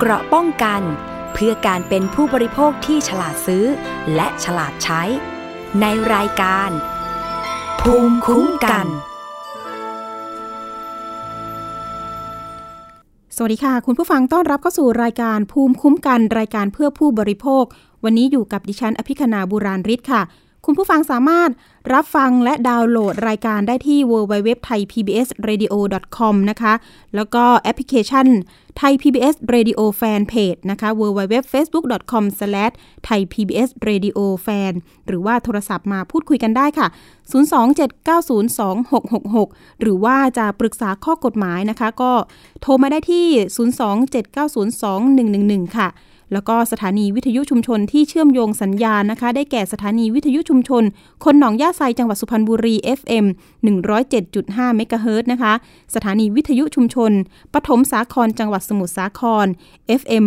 เกราะป้องกัน เพื่อการเป็นผู้บริโภคที่ฉลาดซื้อ และฉลาดใช้ ในรายการ ภูมิคุ้มกัน สวัสดีค่ะ คุณผู้ฟังต้อนรับเข้าสู่รายการภูมิคุ้มกันรายการเพื่อผู้บริโภค วันนี้อยู่กับดิฉันอภิคณาบุราริศค่ะ คุณผู้ฟังสามารถรับฟังและดาวน์โหลดรายการได้ที่ www thai pbs radio com นะคะ แล้วก็แอปพลิเคชัน Thai PBS Radio Fan Page นะคะ www facebook com thai pbs radio fan หรือว่าโทรศัพท์มาพูดคุยกันได้ค่ะ 027902666 หรือว่าจะปรึกษาข้อกฎหมายนะคะ ก็โทรมาได้ที่ 027902111 ค่ะ แล้วก็สถานีวิทยุชุมชนที่เชื่อมโยงสัญญาณนะคะ ได้แก่สถานีวิทยุชุมชน คนหนองหญ้าไซจังหวัดสุพรรณบุรี FM 107.5เมกะเฮิรตนะคะ สถานีวิทยุชุมชน ปฐมสาครจังหวัดสมุทรสาคร FM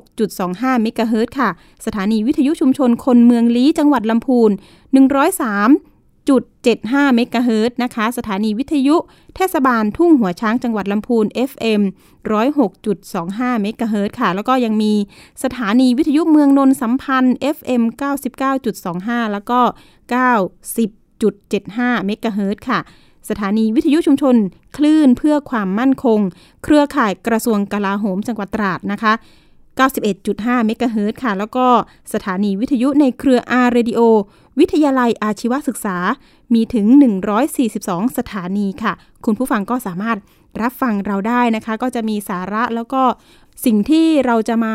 106.25เมกะเฮิรตค่ะ สถานีวิทยุชุมชนคนเมืองลี้จังหวัดลำพูน103 75 เมกะเฮิรตนะคะ สถานีวิทยุ เทศบาลทุ่งหัวช้างจังหวัดลำพูน FM 106.25 เมกะเฮิรตค่ะ แล้วก็ยังมีสถานีวิทยุเมืองนนท์สัมพันธ์ FM 99.25 แล้วก็ 90.75 เมกะเฮิรตค่ะ สถานีวิทยุชุมชน คลื่นเพื่อความมั่นคง เครือข่ายกระทรวงกลาโหมจังหวัดตราดนะคะ91.5 เมกะเฮิรตค่ะ แล้วก็สถานีวิทยุในเครือ R Radio วิทยาลัยอาชีวศึกษา มีถึง 142 สถานีค่ะ คุณผู้ฟังก็สามารถรับฟังเราได้นะคะ ก็จะมีสาระแล้วก็สิ่งที่เราจะมา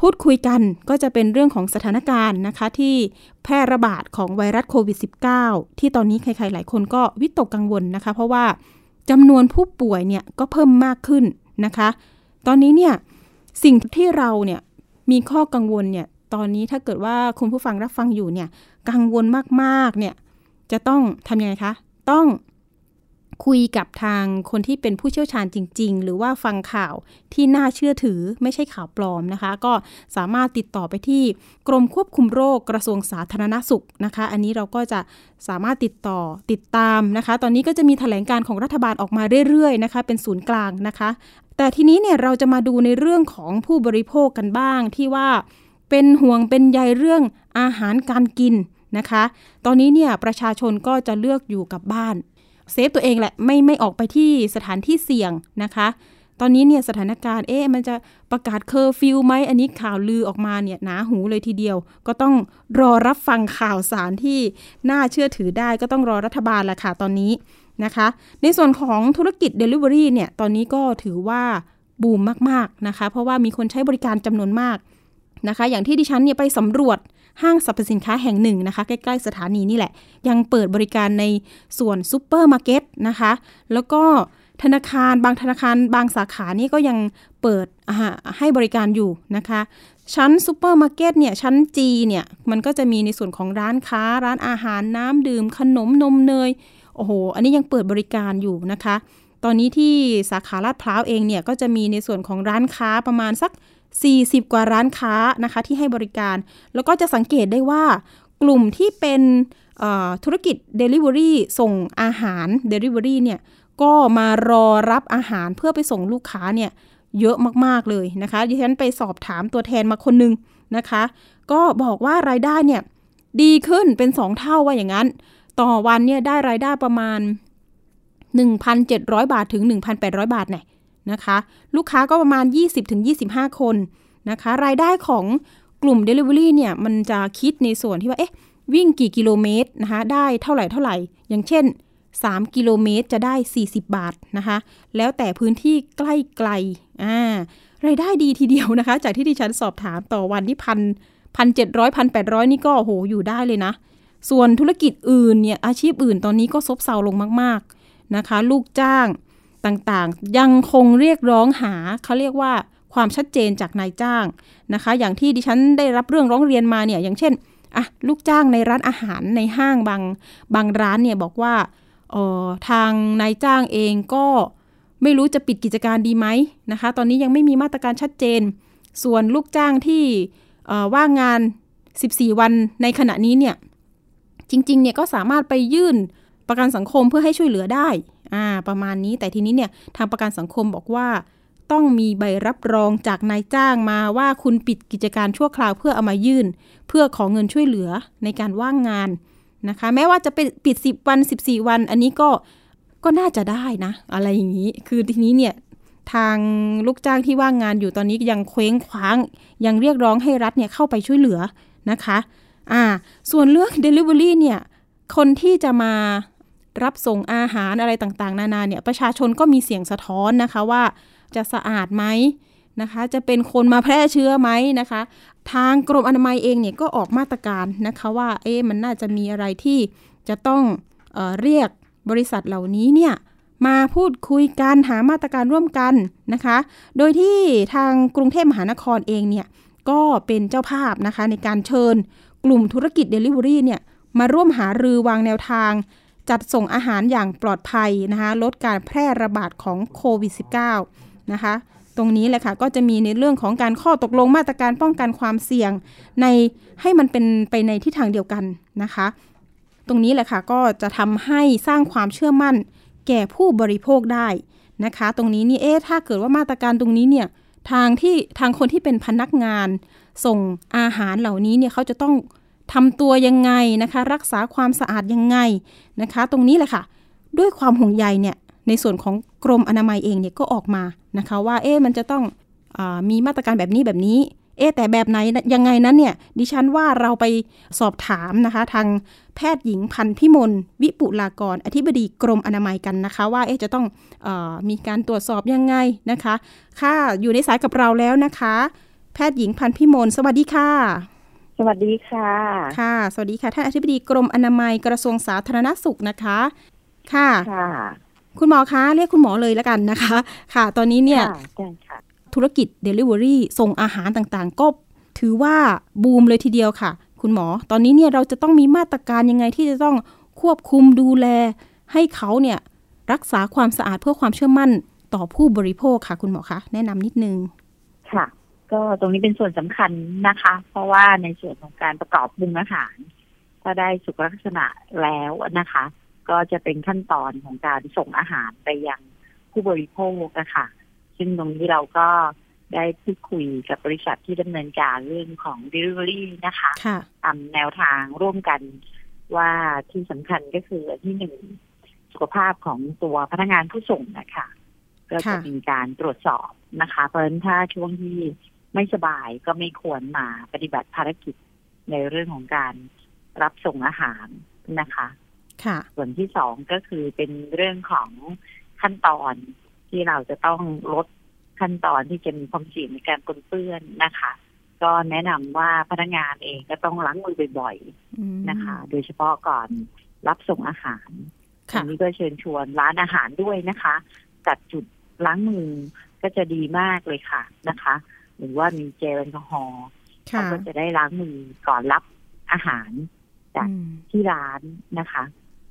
พูดคุยกันก็จะเป็นเรื่องของสถานการณ์นะคะ ที่แพร่ระบาดของไวรัสโควิด -19 ที่ตอนนี้ใครๆหลายคนก็วิตกกังวลนะคะ เพราะว่าจำนวนผู้ป่วยเนี่ยก็เพิ่มมากขึ้นนะคะ ตอนนี้เนี่ยสิ่งที่เราเนี่ยมีข้อกังวลเนี่ยตอนนี้ถ้าเกิดว่าคุณผู้ฟังรับฟังอยู่เนี่ย กังวลมากๆเนี่ยจะต้องทำยังไงคะ ต้องคุยกับทางคนที่เป็นผู้เชี่ยวชาญจริง ๆ หรือว่าฟังข่าวที่น่าเชื่อถือไม่ใช่ข่าวปลอมนะคะ ก็สามารถติดต่อไปที่กรมควบคุมโรคกระทรวงสาธารณสุขนะคะ อันนี้เราก็จะสามารถติดต่อติดตามนะคะ ตอนนี้ก็จะมีแถลงการของรัฐบาลออกมาเรื่อยๆนะคะ เป็นศูนย์กลางนะคะ แต่ทีนี้เนี่ยเราจะมาดูในเรื่องของผู้บริโภคกันบ้างที่ว่าเป็นห่วงเป็นใยเรื่องอาหารการกิน นะคะ ตอนนี้เนี่ยประชาชนก็จะเลือกอยู่กับบ้าน save ตัวเองแหละไม่ไม่ออกไปที่สถานที่เสี่ยงนะคะ ตอนนี้เนี่ยสถานการณ์เอ๊ะมันจะประกาศเคอร์ฟิวไหมอันนี้ข่าวลือออกมาเนี่ยหนาหูเลยทีเดียว ก็ต้องรอรับฟังข่าวสารที่น่าเชื่อถือได้ก็ต้องรอรัฐบาลละค่ะตอนนี้นะคะ ในส่วนของธุรกิจ delivery เนี่ยตอนนี้ก็ถือว่าบูมมากๆนะคะ เพราะว่ามีคนใช้บริการจำนวนมากนะคะ อย่างที่ดิฉันเนี่ยไปสำรวจ ห้างสรรพสินค้าแห่งหนึ่งนะคะ ใกล้ๆสถานีนี่แหละ ยังเปิดบริการในส่วนซูเปอร์มาร์เก็ตนะคะ แล้วก็ธนาคารบางธนาคารบางสาขานี่ก็ยังเปิดให้บริการอยู่นะคะ ชั้นซูเปอร์มาร์เก็ตเนี่ยชั้น G เนี่ย มันก็จะมีในส่วนของร้านค้า ร้านอาหารน้ำดื่ม ขนมนมเนย โอ้โห อันนี้ยังเปิดบริการอยู่นะคะ ตอนนี้ที่สาขาลาดพร้าวเองเนี่ย ก็จะมีในส่วนของร้านค้าประมาณสัก 40 กว่าร้านค้านะคะที่ให้บริการ แล้วก็จะสังเกตได้ว่ากลุ่มที่เป็นธุรกิจ Delivery ส่งอาหาร Delivery เนี่ยก็มารอรับอาหารเพื่อไปส่งลูกค้าเนี่ยเยอะมากๆเลยนะคะดิฉันไปสอบถามตัวแทนมาคนนึงนะคะ ก็บอกว่ารายได้เนี่ยดีขึ้นเป็น 2 เท่าว่าอย่างนั้น ต่อวันเนี่ยได้รายได้ประมาณ 1,700 บาทถึง 1,800 บาทเนี่ย นะคะ ลูกค้าก็ประมาณ 20-25 คนนะคะ รายได้ของกลุ่ม Delivery เนี่ย มันจะคิดในส่วนที่ว่า เอ๊ะ วิ่งกี่กิโลเมตรนะคะ ได้เท่าไหร่เท่าไหร่ อย่างเช่น 3 กิโลเมตรจะได้ 40 บาทนะคะ แล้วแต่พื้นที่ใกล้ไกล อ่า รายได้ดีทีเดียวนะคะ จากที่ดิฉันสอบถามต่อวันที่พันพันเจ็ดร้อยพันแปดร้อยนี่ก็โหอยู่ได้เลยนะ ส่วนธุรกิจอื่นเนี่ย อาชีพอื่นตอนนี้ก็ซบเซาลงมาก ๆนะคะ ลูกจ้าง ต่างๆ ยังคงเรียกร้องหาเขาเรียกว่าความชัดเจนจากนายจ้างนะคะ อย่างที่ดิฉันได้รับเรื่องร้องเรียนมาเนี่ยอย่างเช่นอะลูกจ้างในร้านอาหารในห้างบางบางร้านเนี่ยบอกว่าออทางนายจ้างเองก็ไม่รู้จะปิดกิจการดีไหมนะคะ ตอนนี้ยังไม่มีมาตรการชัดเจน ส่วนลูกจ้างที่ว่างงาน 14 วันในขณะนี้เนี่ยจริงๆเนี่ยก็สามารถไปยื่นประกันสังคมเพื่อให้ช่วยเหลือได้ อ่าประมาณนี้แต่ทีนี้เนี่ยทางประกันสังคมบอกว่า ต้องมีใบรับรองจากนายจ้างมาว่าคุณปิดกิจการชั่วคราวเพื่อเอามายื่น เพื่อขอเงินช่วยเหลือในการว่างงานนะคะ แม้ว่าจะเป็นปิด 10 วัน 14 วัน อันนี้ก็ก็น่าจะได้นะ อะไรอย่างนี้ คือทีนี้เนี่ยทางลูกจ้างที่ว่างงานอยู่ตอนนี้ยังเคว้งคว้าง ยังเรียกร้องให้รัฐเนี่ยเข้าไปช่วยเหลือนะคะ อ่า ส่วนเรื่อง Delivery เนี่ย คนที่จะมา รับส่งอาหารอะไรต่างๆ นานาเนี่ยประชาชนก็มีเสียงสะท้อนนะคะว่าจะสะอาดไหมนะคะ จะเป็นคนมาแพร่เชื้อไหมนะคะ ทางกรมอนามัยเองเนี่ยก็ออกมาตรการนะคะว่าเอ๊ะมันน่าจะมีอะไรที่จะต้องเออเรียกบริษัทเหล่านี้เนี่ยมาพูดคุยกันหามาตรการร่วมกันนะคะ โดยที่ทางกรุงเทพมหานครเองเนี่ยก็เป็นเจ้าภาพนะคะในการเชิญกลุ่มธุรกิจ Delivery เนี่ยมาร่วมหารือวางแนวทาง จัดส่งอาหารอย่างปลอดภัยนะคะลดการแพร่ระบาดของโควิด -19 นะคะตรงนี้แหละค่ะก็จะมีในเรื่องของการข้อตกลงมาตรการป้องกันความเสี่ยงในให้มันเป็นไปในทิศทางเดียวกันนะคะ ตรงนี้แหละค่ะก็จะทำให้สร้างความเชื่อมั่นแก่ผู้บริโภคได้นะคะ ตรงนี้นี่เอ๊ะถ้าเกิดว่ามาตรการตรงนี้เนี่ยทางที่ทางคนที่เป็นพนักงานส่งอาหารเหล่านี้เนี่ยเขาจะต้อง ทำตัวยังไงนะคะ รักษาความสะอาดยังไงนะคะ ตรงนี้แหละค่ะ ด้วยความห่วงใยเนี่ยในส่วนของกรมอนามัยเองเนี่ยก็ออกมานะคะ ว่าเอ๊ะมันจะต้องอมีมาตรการแบบนี้แบบนี้เอ๊แต่แบบไหนยังไงนั้นเนี่ยดิฉันว่าเราไปสอบถามนะคะ ทางแพทย์หญิงพันธ์พิมลวิปุลากร อธิบดีกรมอนามัยกันนะคะ ว่าเอ๊จะต้องอมีการตรวจสอบยังไงนะคะ ค่ะอยู่ในสายกับเราแล้วนะคะ แพทย์หญิงพันธ์พิมลสวัสดีค่ะ สวัสดีค่ะ ค่ะ สวัสดีค่ะ ท่านอธิบดีกรมอนามัยกระทรวงสาธารณสุขนะคะ ค่ะ ค่ะ คุณหมอคะเรียกคุณหมอเลยแล้วกันนะคะ ค่ะ ตอนนี้เนี่ยค่ะได้ค่ะธุรกิจ Delivery ส่งอาหารต่างๆ ก็ถือว่าบูมเลยทีเดียวค่ะ คุณหมอ ตอนนี้เนี่ยเราจะต้องมีมาตรการยังไงที่จะต้องควบคุมดูแล ให้เขาเนี่ยรักษาความสะอาดเพื่อความเชื่อมั่นต่อผู้บริโภคค่ะ คุณหมอคะแนะนำนิดนึง ค่ะ ก็ตรงนี้เป็นส่วนสำคัญนะคะ เพราะว่าในส่วนของการประกอบปรุงอาหารถ้าได้สุขลักษณะแล้วนะคะ ก็จะเป็นขั้นตอนของการส่งอาหารไปยังผู้บริโภคนะคะซึ่งตรงนี้เราก็ได้พูดคุยกับบริษัทที่ดำเนินการเรื่องของ Delivery นะคะค่ะทำแนวทางร่วมกันว่าที่สำคัญก็คืออันที่หนึ่งสุขภาพของตัวพนักงานผู้ส่งนะคะก็จะค่ะมีการตรวจสอบนะคะ เพราะฉะนั้นถ้าช่วงที่ ไม่สบายก็ไม่ควรมาปฏิบัติภารกิจในเรื่องของการรับส่งอาหารนะคะ ค่ะ ส่วนที่สองก็คือเป็นเรื่องของขั้นตอนที่เราจะต้องลดขั้นตอนที่จะมีความเสี่ยงในการปนเปื้อนนะคะ ก็แนะนำว่าพนักงานเองก็ต้องล้างมือบ่อยอืมๆนะคะ โดยเฉพาะก่อนรับส่งอาหารอัค่ะนนี้ก็เชิญชวนร้านอาหารด้วยนะคะจัดจุดล้างมือก็จะดีมากเลยค่ะนะคะ หรือว่ามีเจลแอลกอฮอล์ค่ะเขาก็จะได้ล้างมือก่อนรับอาหารจากอืมที่ร้านนะคะ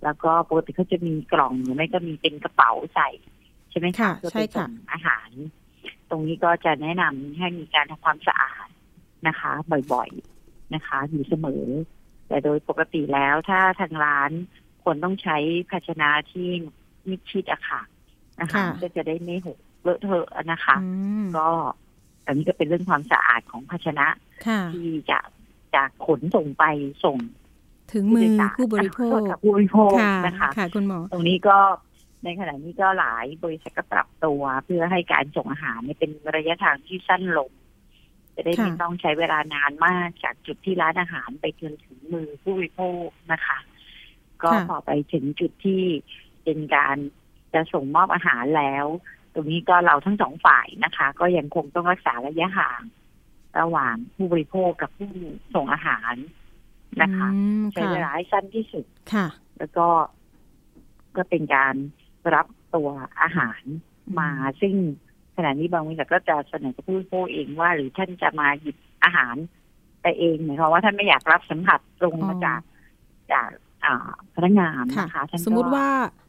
แล้วก็ปกติเขาจะมีกล่องหรือไม่ก็มีเป็นกระเป๋าใส่ ใช่ไหมค่ะคะเพื่อใช่ไปค่ะส่งอาหาร ตรงนี้ก็จะแนะนำให้มีการทำความสะอาดนะคะ บ่อยๆนะคะ อยู่เสมอ แต่โดยปกติแล้วถ้าทางร้านควรต้องใช้ภาชนะที่มิดชิดอะค่ะนะคะค่ะก็จะได้ไม่หกเลอะเทอะนะคะอืมก็ อันนี้ก็เป็นเรื่องความสะอาดของภาชนะค่ะที่จะจากขนส่งไปส่ง ถึงมือโดยสารผู้บริโภคกับผู้บริโภคค่ะนะคะค่ะคุณหมอตรงนี้ก็ในขณะนี้ก็หลายบริษัทก็ปรับตัวเพื่อให้การส่งอาหารเนี่ยเป็นระยะทางที่สั้นลง จะได้ไม่ค่ะต้องใช้เวลานานมากจากจุดที่ร้านอาหารไปจนถึงมือผู้บริโภคนะคะ ก็พอไปถึงจุดที่เป็นการจะส่งมอบอาหารแล้ว ตรงนี้ก็เราทั้งสองฝ่ายนะคะ ก็ยังคงต้องรักษาระยะห่าง ระหว่างผู้บริโภคกับผู้ส่งอาหารนะคะอืมใช้ค่ะเวลาให้สั้นที่สุดค่ะ แล้วก็ก็เป็นการรับตัวอาหารมาซึ่งขณะนี้บางบริษัทก็จะเสนอกับผู้บริโภคเองว่า หรือท่านจะมาหยิบอาหารไปเองหมายความว่าท่านไม่อยากรับสัมผัสตรงมาจากจากอ่าพนักงานค่ะนะคะท่านก็สมมุติว่า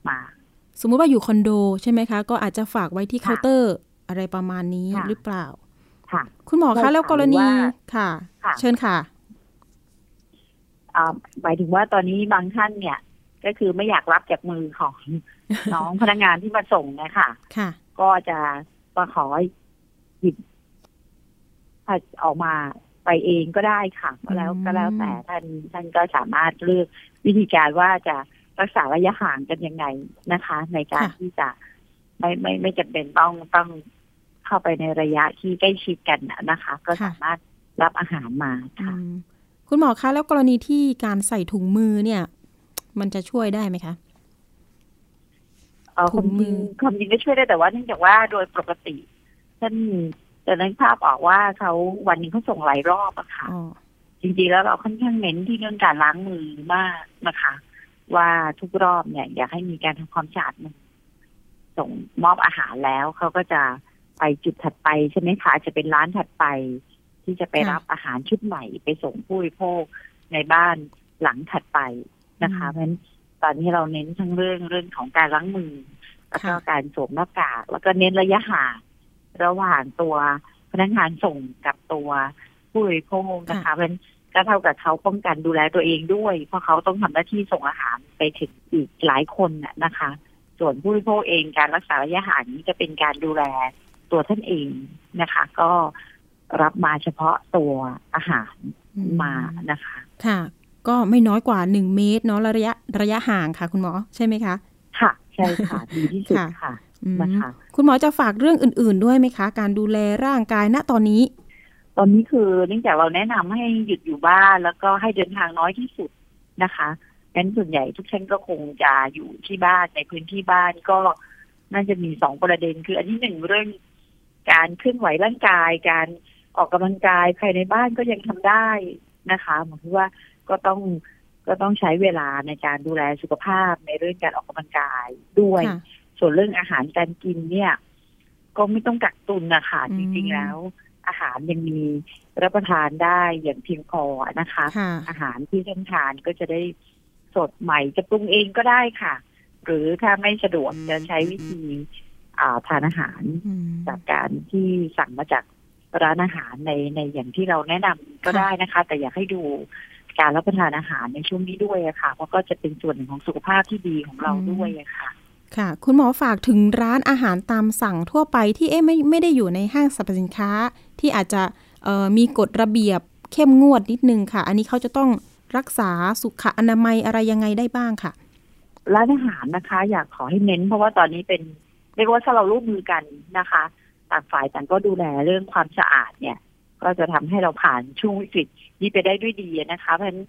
มา สมมุติว่าอยู่คอนโดใช่ไหมคะ ก็อาจจะฝากไว้ที่ค่ะเคาน์เตอร์อะไรประมาณนี้ค่ะหรือเปล่า ค่ะ คุณหมอใช่คะค่ะแล้วกรณีหรือว่าค่ะค่ะ เชิญค่ะอ่าหมายถึงว่าตอนนี้บางท่านเนี่ย ก็คือไม่อยากรับจากมือของน้องพนักงานที่มาส่งเนะคะค่ะ ก็จะมาขอหยิบออกมาไปเองก็ได้ค่ะก็แล้วก็แล้วแต่ท่านท่านก็สามารถเลือกวิธีการว่าจะ รักษาระยะห่างกันยังไงนะคะ ในการที่จะไม่ไม่ไม่จำเป็นต้องต้องเข้าไปในระยะที่ใกล้ชิดกันนะคะ ก็สามารถรับอาหารมาค่ะ คุณหมอคะแล้วกรณีที่การใส่ถุงมือเนี่ย มันจะช่วยได้ไหมคะถุงมือความจริงก็ช่วยได้แต่ว่าเนื่องจากว่าโดยปกติท่านจะนึกภาพออกว่าเขาวันนี้เขาส่งหลายรอบอะค่ะ จริงๆแล้วเราค่อนข้างเน้นที่เรื่องการล้างมือมากนะคะ ว่าทุกรอบเนี่ย อยากให้มีการทำความสะอาดมือส่งมอบอาหารแล้วเขาก็จะไปจุดถัดไปใช่ไหมคะจะเป็นร้านถัดไป ที่จะไปรับอาหารชุดใหม่ไปส่งผู้บริโภคในบ้านหลังถัดไปนะคะ เพราะฉะนั้นตอนนี้เราเน้นทั้งเรื่องเรื่องของการล้างมือ แล้วก็การสวมหน้ากากแล้วก็เน้นระยะห่างระหว่างตัวพนักงานส่งกับตัวผู้บริโภคนะคะเพราะ ก็เท่ากับเขาป้องกันดูแลตัวเองด้วย เพราะเขาต้องทำหน้าที่ส่งอาหารไปถึงอีกหลายคนนะคะ ส่วนผู้บริโภคเองการรักษาระยะห่างนี้จะเป็นการดูแลตัวท่านเองนะคะ ก็รับมาเฉพาะตัวอาหารมานะคะ ค่ะ ก็ไม่น้อยกว่าหนึ่งเมตรเนาะระยะระยะห่างค่ะ คุณหมอใช่ไหมคะค่ะใช่ค่ะดีที่สุดค่ะนะคะคุณหมอจะฝากเรื่องอื่น ๆ ด้วยไหมคะ การดูแลร่างกายณตอนนี้ ตอนนี้คือเนื่องจากเราแนะนำให้หยุดอยู่บ้าน แล้วก็ให้เดินทางน้อยที่สุดนะคะงั้นส่วนใหญ่ทุกท่านก็คงจะอยู่ที่บ้านในพื้นที่บ้านก็น่าจะมีสองประเด็นคืออันที่หนึ่งเรื่องการเคลื่อนไหวร่างกาย การออกกำลังกายภายในบ้านก็ยังทำได้นะคะหมายถึงว่าก็ต้องก็ต้องใช้เวลาในการดูแลสุขภาพในเรื่องการออกกำลังกายด้วย ส่วนเรื่องอาหารการกินเนี่ย ก็ไม่ต้องกักตุนนะคะจริงๆแล้ว อาหารยังมีรับประทานได้อย่างเพียงพอนะคะ อาหารที่ท่านทานก็จะได้สดใหม่จะปรุงเองก็ได้ค่ะ หรือถ้าไม่สะดวกจะใช้วิธีทานอาหารจากการที่สั่งมาจากร้านอาหารในในอย่างที่เราแนะนำก็ได้นะคะ แต่อยากให้ดูการรับประทานอาหารในช่วงนี้ด้วยอะค่ะ เพราะก็จะเป็นส่วนหนึ่งของสุขภาพที่ดีของเราด้วยอะค่ะ ค่ะ คุณหมอฝากถึงร้านอาหารตามสั่งทั่วไปที่เอ๊ะไม่ไม่ได้อยู่ในห้างสรรพสินค้า ที่อาจจะมีกฎระเบียบเข้มงวดนิดนึงค่ะ อันนี้เขาจะต้องรักษาสุขอนามัยอะไรยังไงได้บ้างค่ะ ร้านอาหารนะคะ อยากขอให้เน้น เพราะว่าตอนนี้เป็นเรียกว่าถ้าเราร่วมมือกันนะคะต่างฝ่ายต่างก็ดูแลเรื่องความสะอาดเนี่ย ก็จะทำให้เราผ่านช่วงวิกฤตนี้ไปได้ด้วยดีนะคะ เพราะฉะนั้น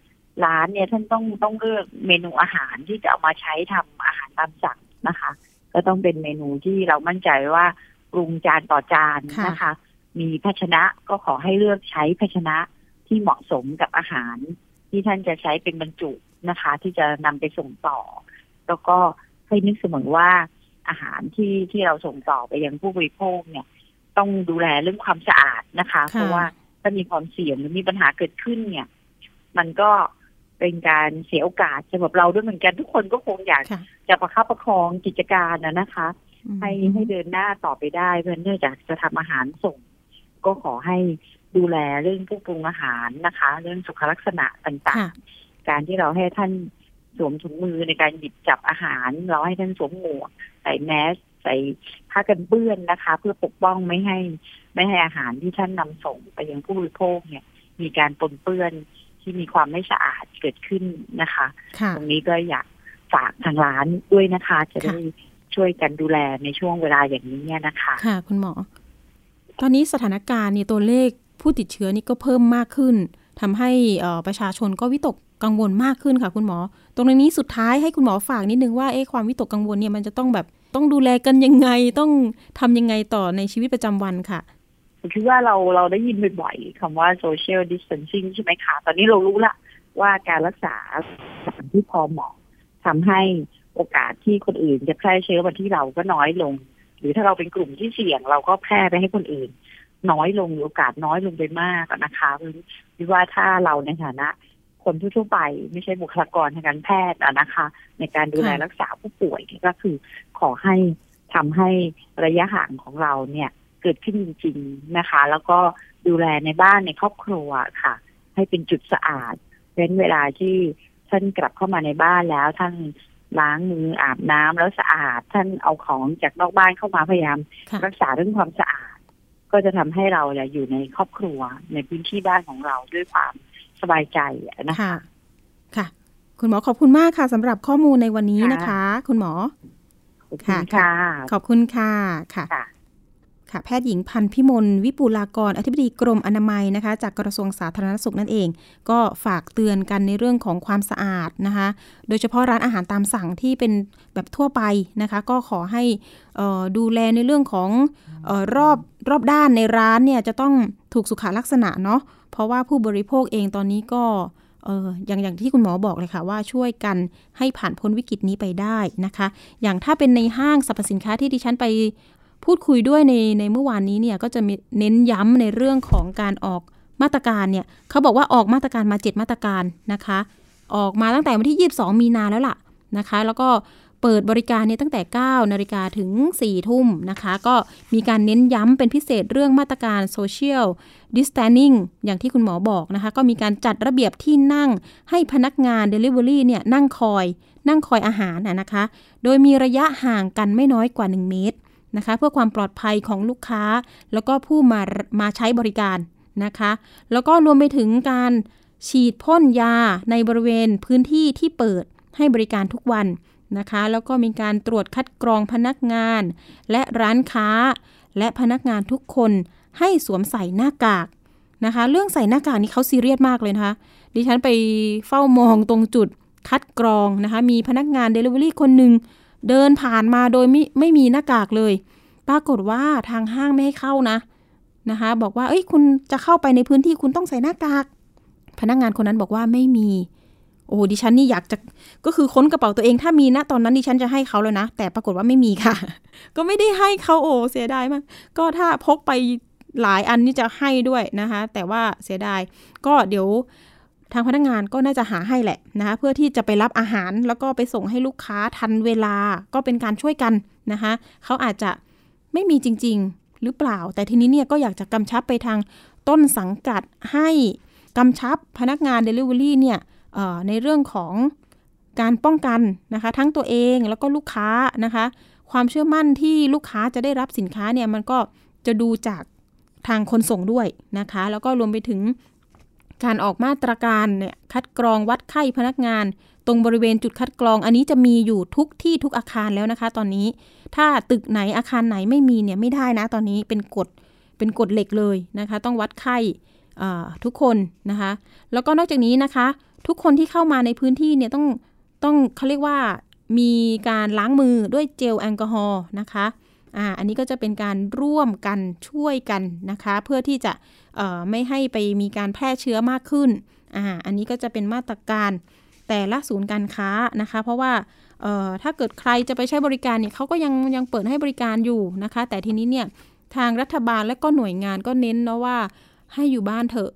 ร้านเนี่ยท่านต้องต้องเลือกเมนูอาหารที่จะเอามาใช้ทำอาหารตามสั่งนะคะ ก็ต้องเป็นเมนูที่เรามั่นใจว่าปรุงจานต่อจานนะคะ มีภาชนะก็ขอให้เลือกใช้ภาชนะที่เหมาะสมกับอาหาร ที่ท่านจะใช้เป็นบรรจุนะคะ ที่จะนำไปส่งต่อ แล้วก็ให้นึกเสมอว่าอาหารที่ที่เราส่งต่อไปยังผู้บริโภคเนี่ย ต้องดูแลเรื่องความสะอาดนะคะ เพราะว่าถ้ามีความเสี่ยงหรือมีปัญหาเกิดขึ้นเนี่ย มันก็เป็นการเสียโอกาสสำหรับเราด้วยเหมือนกันทุกคนก็คงอยากจะประคับประคองกิจการนะนะคะ ให้ให้เดินหน้าต่อไปได้เพื่อเนื่องจากจะทำอาหารส่ง ก็ขอให้ดูแลเรื่องผู้ปรุงอาหารนะคะ เรื่องสุขลักษณะต่างๆ การที่เราให้ท่านสวมถุงมือในการหยิบจับอาหาร เราให้ท่านสวมหมวกใส่แมสใส่ผ้ากันเปื้อนนะคะ เพื่อปกป้องไม่ให้ไม่ให้อาหารที่ท่านนำส่งไปยังผู้บริโภคเนี่ย มีการปนเปื้อนที่มีความไม่สะอาดเกิดขึ้นนะคะ ตรงนี้ก็อยากฝากทางร้านด้วยนะคะ จะได้ช่วยกันดูแลในช่วงเวลาอย่างนี้นะคะ ค่ะ คุณหมอ ตอนนี้สถานการณ์เนี่ยตัวเลขผู้ติดเชื้อนี่ก็เพิ่มมากขึ้นทำให้ประชาชนก็วิตกกังวลมากขึ้นค่ะคุณหมอ ตรงนี้สุดท้ายให้คุณหมอฝากนิดนึงว่าเอ๊ะความวิตกกังวลเนี่ยมันจะต้องแบบต้องดูแลกันยังไงต้องทำยังไงต่อในชีวิตประจำวันค่ะคิดว่าเราเราได้ยินบ่อยๆคำว่า social distancing ใช่ไหมคะตอนนี้เรารู้ละว่าการรักษาสารที่พอเหมาะทำให้โอกาสที่คนอื่นจะแพร่เชื้อมาที่เราก็น้อยลง หรือถ้าเราเป็นกลุ่มที่เสี่ยงเราก็แพร่ไปให้คนอื่น น้อยลงโอกาสน้อยลงไปมากนะคะคิดว่าถ้าเราในฐานะ คนทั่วไป ไม่ใช่บุคลากรทางการแพทย์นะคะ ในการดูแลรักษาผู้ป่วยก็คือขอให้ทำให้ระยะห่างของเราเนี่ย เกิดขึ้นจริง ๆนะคะ แล้วก็ดูแลในบ้านในครอบครัวค่ะ ให้เป็นจุดสะอาดเว้นเวลาที่ท่านกลับเข้ามาในบ้านแล้วท่าน ล้างมืออาบน้ำแล้วสะอาด ท่านเอาของจากนอกบ้านเข้ามาพยายามค่ะรักษาเรื่องความสะอาด ก็จะทำให้เราเนี่ยอยู่ในครอบครัวในพื้นที่บ้านของเราด้วยความสบายใจนะคะค่ะค่ะคุณหมอขอบคุณมากค่ะสำหรับข้อมูลในวันนี้นะคะ คุณหมอขอบคุณค่ะ ขอบคุณค่ะค่ะ ค่ะแพทย์หญิงพันพิมลวิปูลากร อธิบดีกรมอนามัยนะคะ จากกระทรวงสาธารณสุขนั่นเอง ก็ฝากเตือนกันในเรื่องของความสะอาดนะคะ โดยเฉพาะร้านอาหารตามสั่งที่เป็นแบบทั่วไปนะคะ ก็ขอให้ดูแลในเรื่องของออรอบรอบด้านในร้านเนี่ยจะต้องถูกสุขลักษณะเนาะเพราะว่าผู้บริโภคเองตอนนี้ก็เอออย่างอย่างที่คุณหมอบอกเลยค่ะว่าช่วยกันให้ผ่านพ้นวิกฤตนี้ไปได้นะคะ อย่างถ้าเป็นในห้างสรรพสินค้าที่ดิฉันไป พูดคุยด้วยในในเมื่อวานนี้เนี่ยก็จะมีเน้นย้ำในเรื่องของการออกมาตรการเนี่ยเขาบอกว่าออกมาตรการมา 7 มาตรการนะคะ ออกมาตั้งแต่วันที่ 22 มีนาแล้วล่ะนะคะ แล้วก็เปิดบริการเนี่ยตั้งแต่ 9 นาฬิกาถึง 4 ทุ่มนะคะ ก็มีการเน้นย้ำเป็นพิเศษเรื่องมาตรการ Social Distancing อย่างที่คุณหมอบอกนะคะ ก็มีการจัดระเบียบที่นั่งให้พนักงาน Delivery เนี่ยนั่งคอย นั่งคอยอาหารนะนะคะ โดยมีระยะห่างกันไม่น้อยกว่า 1 เมตร นะคะ เพื่อความปลอดภัยของลูกค้า แล้วก็ผู้มามาใช้บริการนะคะ แล้วก็รวมไปถึงการฉีดพ่นยาในบริเวณพื้นที่ที่เปิดให้บริการทุกวันนะคะ แล้วก็มีการตรวจคัดกรองพนักงาน และร้านค้า และพนักงานทุกคนให้สวมใส่หน้ากากนะคะ เรื่องใส่หน้ากากนี่เขาซีเรียสมากเลยนะคะ ดิฉันไปเฝ้ามองตรงจุดคัดกรองนะคะ มีพนักงาน Delivery คนหนึ่ง เดินผ่านมาโดยไม่ไม่มีหน้ากากเลย ปรากฏว่าทางห้างไม่ให้เข้านะนะคะ บอกว่าเอ้ยคุณจะเข้าไปในพื้นที่คุณต้องใส่หน้ากาก พนักงานคนนั้นบอกว่าไม่มี โอ้ดิฉันนี่อยากจะก็คือค้นกระเป๋าตัวเองถ้ามีนะตอนนั้นดิฉันจะให้เขาแล้วนะ แต่ปรากฏว่าไม่มีค่ะ ก็ไม่ได้ให้เขาโอ้เสียดายมากก็ถ้าพกไปหลายอันนี่จะให้ด้วยนะคะ แต่ว่าเสียดายก็เดี๋ยว ทางพนักงานก็น่าจะหาให้แหละนะคะเพื่อที่จะไปรับอาหารแล้วก็ไปส่งให้ลูกค้าทันเวลาก็เป็นการช่วยกันนะคะเขาอาจจะไม่มีจริง ๆ หรือเปล่า แต่ทีนี้เนี่ยก็อยากจะกำชับไปทางต้นสังกัดให้กำชับพนักงาน Delivery เนี่ยในเรื่องของการป้องกันนะคะทั้งตัวเองแล้วก็ลูกค้านะคะความเชื่อมั่นที่ลูกค้าจะได้รับสินค้าเนี่ยมันก็จะดูจากทางคนส่งด้วยนะคะ แล้วก็รวมไปถึง การออกมาตรการเนี่ยคัดกรองวัดไข้พนักงาน ตรงบริเวณจุดคัดกรอง อันนี้จะมีอยู่ทุกที่ทุกอาคารแล้วนะคะ ตอนนี้ถ้าตึกไหนอาคารไหนไม่มีเนี่ยไม่ได้นะตอนนี้เป็นกฎเป็นกฎเหล็กเลยนะคะ ต้องวัดไข้ทุกคนนะคะ แล้วก็นอกจากนี้นะคะ ทุกคนที่เข้ามาในพื้นที่เนี่ยต้องต้องเขาเรียกว่ามีการล้างมือด้วยเจลแอลกอฮอล์นะคะ อ่าอันนี้ก็จะเป็นการร่วมกันช่วยกันนะคะ เพื่อที่จะเอ่อไม่ให้ไปมีการแพร่เชื้อมากขึ้นอ่าอันนี้ก็จะเป็นมาตรการแต่ละศูนย์การค้านะคะ เพราะว่าเอ่อถ้าเกิดใครจะไปใช้บริการเนี่ยเขาก็ยังยังเปิดให้บริการอยู่นะคะ แต่ทีนี้เนี่ยทางรัฐบาลและก็หน่วยงานก็เน้นเนาะว่าให้อยู่บ้านเถอะ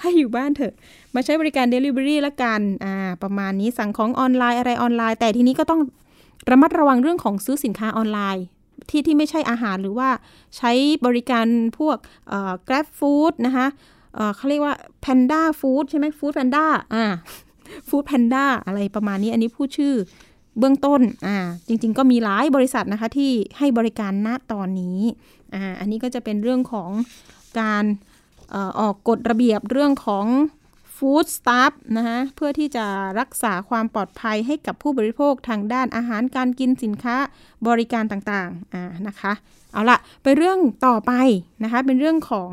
ให้อยู่บ้านเถอะ มาใช้บริการ Delivery ละกันอ่าประมาณนี้สั่งของออนไลน์อะไรออนไลน์ แต่ทีนี้ก็ต้องระมัดระวังเรื่องของซื้อสินค้าออนไลน์ ที่ที่ไม่ใช่อาหารหรือว่าใช้บริการพวกเอ่อ Grab Food นะคะเเขาเรียกว่า Panda Food ใช่ไหม Food Panda อ่า Food Panda อะไรประมาณนี้ อันนี้พูดชื่อเบื้องต้น อ่า จริง ๆ ก็มีหลายบริษัทนะคะที่ให้บริการณตอนนี้ อ่า อันนี้ก็จะเป็นเรื่องของการออกกฎระเบียบเรื่องของ ฟู้ดสตาฟนะคะเพื่อที่จะรักษาความปลอดภัยให้กับผู้บริโภคทางด้านอาหารการกินสินค้าบริการต่างๆอ่านะคะเอาละไปเรื่องต่อไปนะคะเป็นเรื่องของ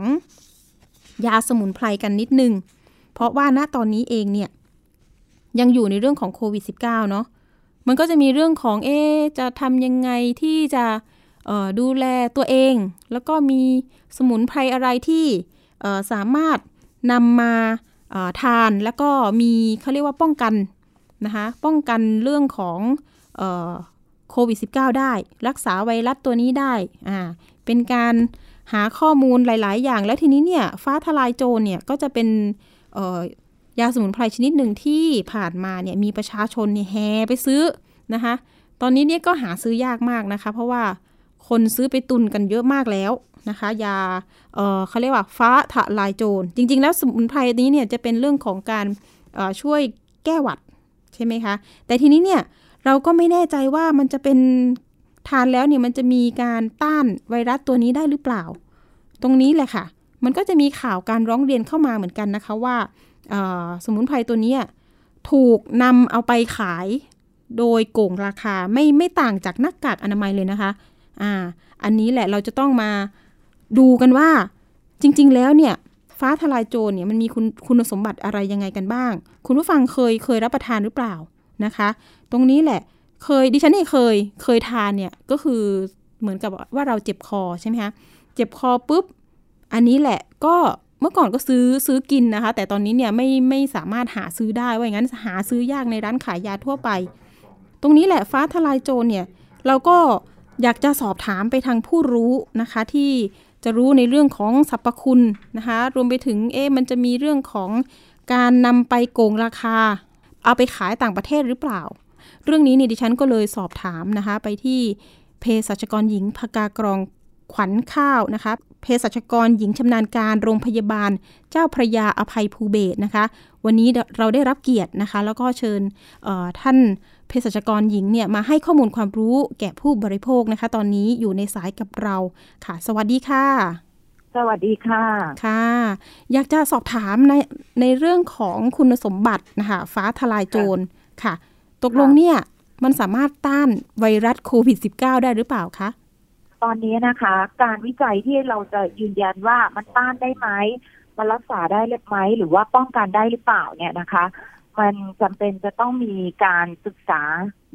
ยาสมุนไพรกันนิดนึง เพราะว่าณตอนนี้เองเนี่ยยังอยู่ในเรื่องของโควิด -19 เนาะมันก็จะมีเรื่องของเอจะทำยังไงที่จะดูแลตัวเอง แล้วก็มีสมุนไพรอะไรที่สามารถนำมา ทานแล้วก็มีเขาเรียกว่าป้องกันนะคะป้องกันเรื่องของโควิด -19 ได้ รักษาไวรัสตัวนี้ได้อ่าเป็นการหาข้อมูลหลาย ๆ อย่าง แล้วทีนี้เนี่ยฟ้าทลายโจรเนี่ยก็จะเป็นยาสมุนไพรชนิดหนึ่งที่ผ่านมาเนี่ยมีประชาชนเนี่ยแห่ไปซื้อนะคะตอนนี้เนี่ยก็หาซื้อยากมากนะคะ เพราะว่าคนซื้อไปตุนกันเยอะมากแล้ว นะคะ ยาเเขาเรียกว่าฟ้าทลายโจร จริง ๆ แล้วสมุนไพรนี้เนี่ยจะเป็นเรื่องของการช่วยแก้หวัดใช่ไหมคะ แต่ทีนี้เนี่ยเราก็ไม่แน่ใจว่ามันจะเป็นทานแล้วเนี่ยมันจะมีการต้านไวรัสตัวนี้ได้หรือเปล่า ตรงนี้แหละค่ะ มันก็จะมีข่าวการร้องเรียนเข้ามาเหมือนกันนะคะว่าสมุนไพรตัวนี้ถูกนำเอาไปขายโดยโกงราคาไม่ไม่ต่างจากหน้ากากอนามัยเลยนะคะ อ่า อันนี้แหละเราจะต้องมา ดูกันว่าจริง ๆ แล้วเนี่ยฟ้าทลายโจรเนี่ยมันมีคุณคุณสมบัติอะไรยังไงกันบ้าง คุณผู้ฟังเคยเคยรับประทานหรือเปล่านะคะ ตรงนี้แหละเคยดิฉันเองเคยเคยทานเนี่ยก็คือเหมือนกับว่าเราเจ็บคอใช่ไหมคะเจ็บคอปุ๊บอันนี้แหละก็เมื่อก่อนก็ซื้อซื้อกินนะคะ แต่ตอนนี้เนี่ยไม่ไม่สามารถหาซื้อได้ว่าอย่างนั้นหาซื้อยากในร้านขายยาทั่วไป ตรงนี้แหละฟ้าทลายโจรเนี่ยเราก็อยากจะสอบถามไปทางผู้รู้นะคะที่ จะรู้ในเรื่องของสรรพคุณนะคะรวมไปถึงเอ๊มันจะมีเรื่องของการนำไปโกงราคา เอาไปขายต่างประเทศหรือเปล่า เรื่องนี้นี่ดิฉันก็เลยสอบถามนะคะไปที่เภสัชกรหญิงพกากรองขวัญข้าวนะคะเภสัชกรหญิงชำนาญการโรงพยาบาล เจ้าพระยาอภัยภูเบศนะคะ วันนี้เราได้รับเกียรตินะคะ แล้วก็เชิญท่าน ภสัชกรหญิงเนี่ยมาให้ข้อมูลความรู้แก่ผู้บริโภคนะคะ ตอนนี้อยู่ในสายกับเราค่ะ สวัสดีค่ะ สวัสดีค่ะ ค่ะ อยากจะสอบถามในในเรื่องของคุณสมบัตินะคะฟ้าทลายโจรค่ะ ตกลงเนี่ยมันสามารถต้านไวรัสโควิด -19 ได้หรือเปล่าคะตอนนี้นะคะ การวิจัยที่เราจะยืนยันว่ามันต้านได้ไหมมันรักษาได้หรือไหมหรือว่าป้องกันได้หรือเปล่าเนี่ยนะคะ มันจำเป็นจะต้องมีการศึกษา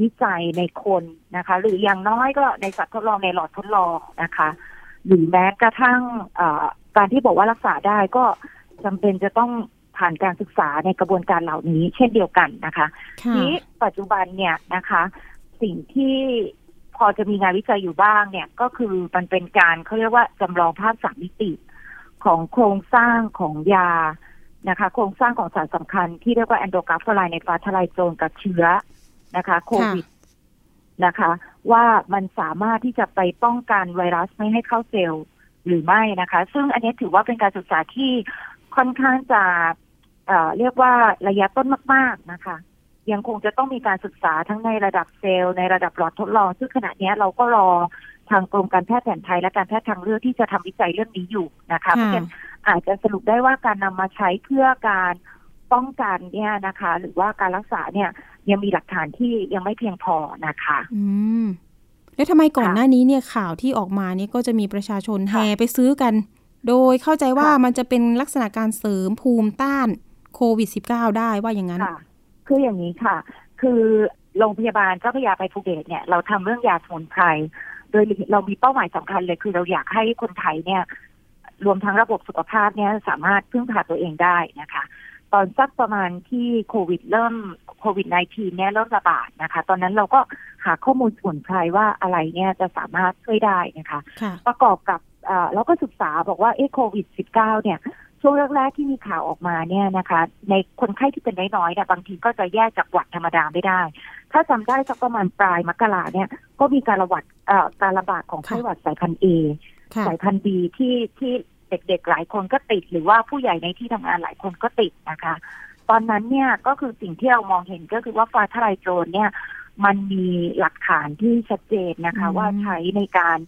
วิจัยในคนนะคะ หรืออย่างน้อยก็ในสัตว์ทดลองในหลอดทดลองนะคะ หรือแม้กระทั่งการที่บอกว่ารักษาได้ก็จำเป็นจะต้องผ่านการศึกษาในกระบวนการเหล่านี้ เช่นเดียวกันนะคะนี้ปัจจุบันเนี่ยนะคะ สิ่งที่พอจะมีงานวิจัยอยู่บ้างเนี่ยก็คือมันเป็นการเขาเรียกว่าจำลองภาพสามมิติของโครงสร้างของยา นะคะ โครงสร้างของสารสำคัญที่เรียกว่าแอนโดกราฟไลในฟ้าทลายโจรกับเชื้อนะคะ โควิดนะคะ ว่ามันสามารถที่จะไปป้องกันไวรัสไม่ให้เข้าเซลล์หรือไม่นะคะ ซึ่งอันนี้ถือว่าเป็นการศึกษาที่ค่อนข้างจะเอ่อเรียกว่าระยะต้นมาก ๆนะคะ ยังคงจะต้องมีการศึกษาทั้งในระดับเซลล์ในระดับหลอดทดลอง ซึ่งขณะนี้เราก็รอ ทางกรมการแพทย์แผนไทยและการแพทย์ทางเลือกที่จะทำวิจัยเรื่องนี้อยู่นะคะเพราะฉะนั้นอาจจะสรุปได้ว่าการนำมาใช้เพื่อการป้องกันเนี่ยนะคะ หรือว่าการรักษาเนี่ยยังมีหลักฐานที่ยังไม่เพียงพอนะคะ อืมแล้วทำไมก่อนหน้านี้เนี่ยข่าวที่ออกมานี่ก็จะมีประชาชนแห่ไปซื้อกัน โดยเข้าใจว่ามันจะเป็นลักษณะการเสริมภูมิต้านโควิด -19 ได้ว่าอย่างนั้นคืออย่างนี้ค่ะ คือโรงพยาบาลเจ้าพระยาไปภูเก็ตเนี่ยเราทำเรื่องยาสมุนไพร โดยเรามีเป้าหมายสำคัญเลย คือเราอยากให้คนไทยเนี่ย รวมทั้งระบบสุขภาพเนี่ยสามารถพึ่งพาตัวเองได้นะคะ ตอนสักประมาณที่โควิดเริ่มโควิด -19 เนี่ยเริ่มระบาดนะคะ ตอนนั้นเราก็หาข้อมูลสมุนไพรว่าอะไรเนี่ยจะสามารถช่วยได้นะคะ ประกอบกับเราก็ศึกษาบอกว่าเอโควิด -19 เนี่ย ช่วงแรกๆที่มีข่าวออกมาเนี่ยนะคะ ในคนไข้ที่เป็นน้อยๆเนี่ยบางทีก็จะแยกจากหวัดธรรมดาไม่ได้ ถ้าจำได้สักประมาณปลายมกราเนี่ย ก็มีการระบาดการระบาดของไข้หวัดสายพันธุ์เอสายพันธุ์บีที่ที่เด็กๆหลายคนก็ติด หรือว่าผู้ใหญ่ในที่ทำงานหลายคนก็ติดนะคะ ตอนนั้นเนี่ยก็คือสิ่งที่เรามองเห็นก็คือว่าฟาทลายโจรเนี่ย มันมีหลักฐานที่ชัดเจนนะคะ ว่าใช้ในการ